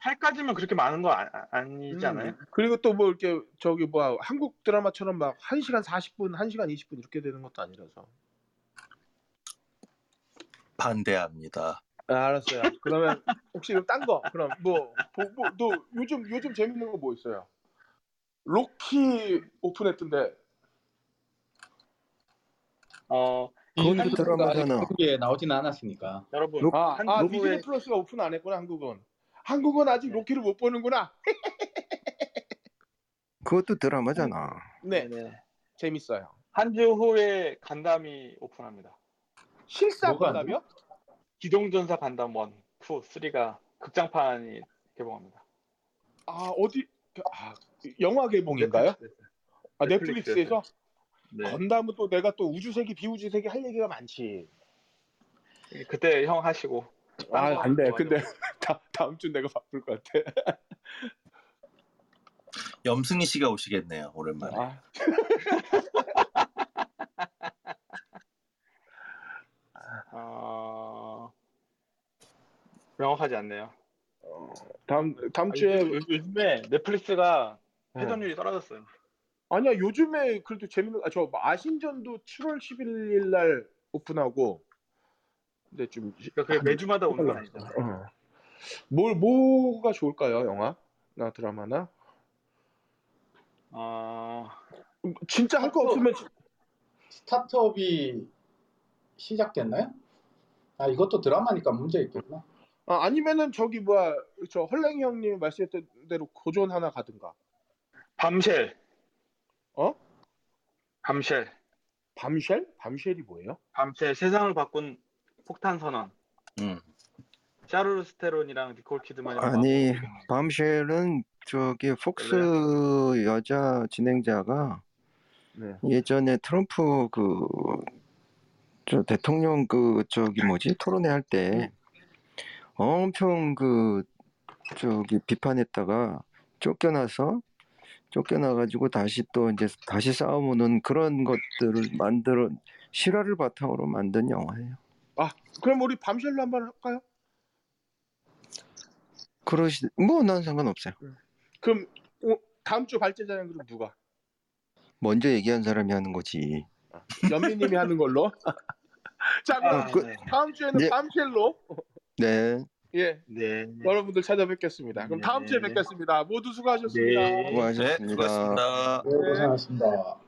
8까지면 그렇게 많은 거 아, 아니지 않아요? 음, 그리고 또 뭐 이렇게 저기 뭐야 한국 드라마처럼 막 1시간 40분, 1시간 20분 이렇게 되는 것도 아니라서. 반대합니다. 아, 알았어요. 그러면 혹시 딴 거? 그럼 뭐, 뭐, 뭐, 너 요즘 요즘 재밌는 거 뭐 있어요? 로키 오픈했던데. 어, 그건 드라마잖아. 한국에 나오진 않았으니까. 여러분 로- 아, 아 디즈니 플러스가 오픈 안 했구나 한국은. 한국은 아직 로키를 못 보는구나. 그것도 드라마잖아. 네, 네네. 재밌어요. 한 주 후에 건담이 오픈합니다. 실사 뭐가 건담이요? 기동전사 건담 1, 2, 3가 극장판이 개봉합니다. 아 어디? 아, 영화 개봉인가요? 아 넷플릭스에서? 네. 건담은 또 내가 또 우주세기 비우주세기 할 얘기가 많지. 그때 형 하시고. 아, 안 돼. 좋아요. 근데 다, 다음 주 내가 바쁠 것 같아. 염승희 씨가 오시겠네요, 오랜만에. 아. 어... 명확하지 않네요. 어, 다음 다음 아니, 주에 요- 요즘에 넷플릭스가 어. 회전율이 떨어졌어요. 아니야 요즘에 그래도 재밌는 아, 저 아신전도 7월 11일 날 오픈하고 근데 좀 그러니까 그게 매주마다 오는 건 아니잖아요. 어. 뭘 뭐가 좋을까요 영화 나 드라마나 어... 진짜 할 거 없으면 지- 스타트업이 시작됐나요? 아 이것도 드라마니까 문제 있겠구나. 아, 아니면은 저기 뭐야 저 헐랭이 형님이 말씀했던 대로 고전 하나 가든가 밤쉘. 어? 밤쉘. 밤쉘? 밤쉘이 뭐예요? 밤쉘 세상을 바꾼 폭탄 선언. 음. 샤르르 스테론이랑 니콜 키드만이 아니 밤쉘은 저기 폭스 여자 진행자가 네. 예전에 트럼프 그 저 대통령 그 저기 뭐지 토론회 할 때 엄청 그 저기 비판했다가 쫓겨나서 쫓겨나가지고 다시 또 이제 다시 싸우는 그런 것들을 만들어 실화를 바탕으로 만든 영화예요. 그럼 우리 밤쉘로 한번 할까요? 그러시 뭐 난 상관없어요. 그럼 어, 다음 주 발제자는 그럼 누가? 먼저 얘기한 사람이 하는 거지. 연미님이 하는 걸로. 자, 그럼 아, 그- 네. 다음 주에는 네. 밤쉘로 네, 예 네. 여러분들 찾아뵙겠습니다. 그럼 다음 주에 네. 뵙겠습니다. 모두 수고하셨습니다. 네. 네, 수고하셨습니다. 수고하셨습니다. 네, 고생하셨습니다.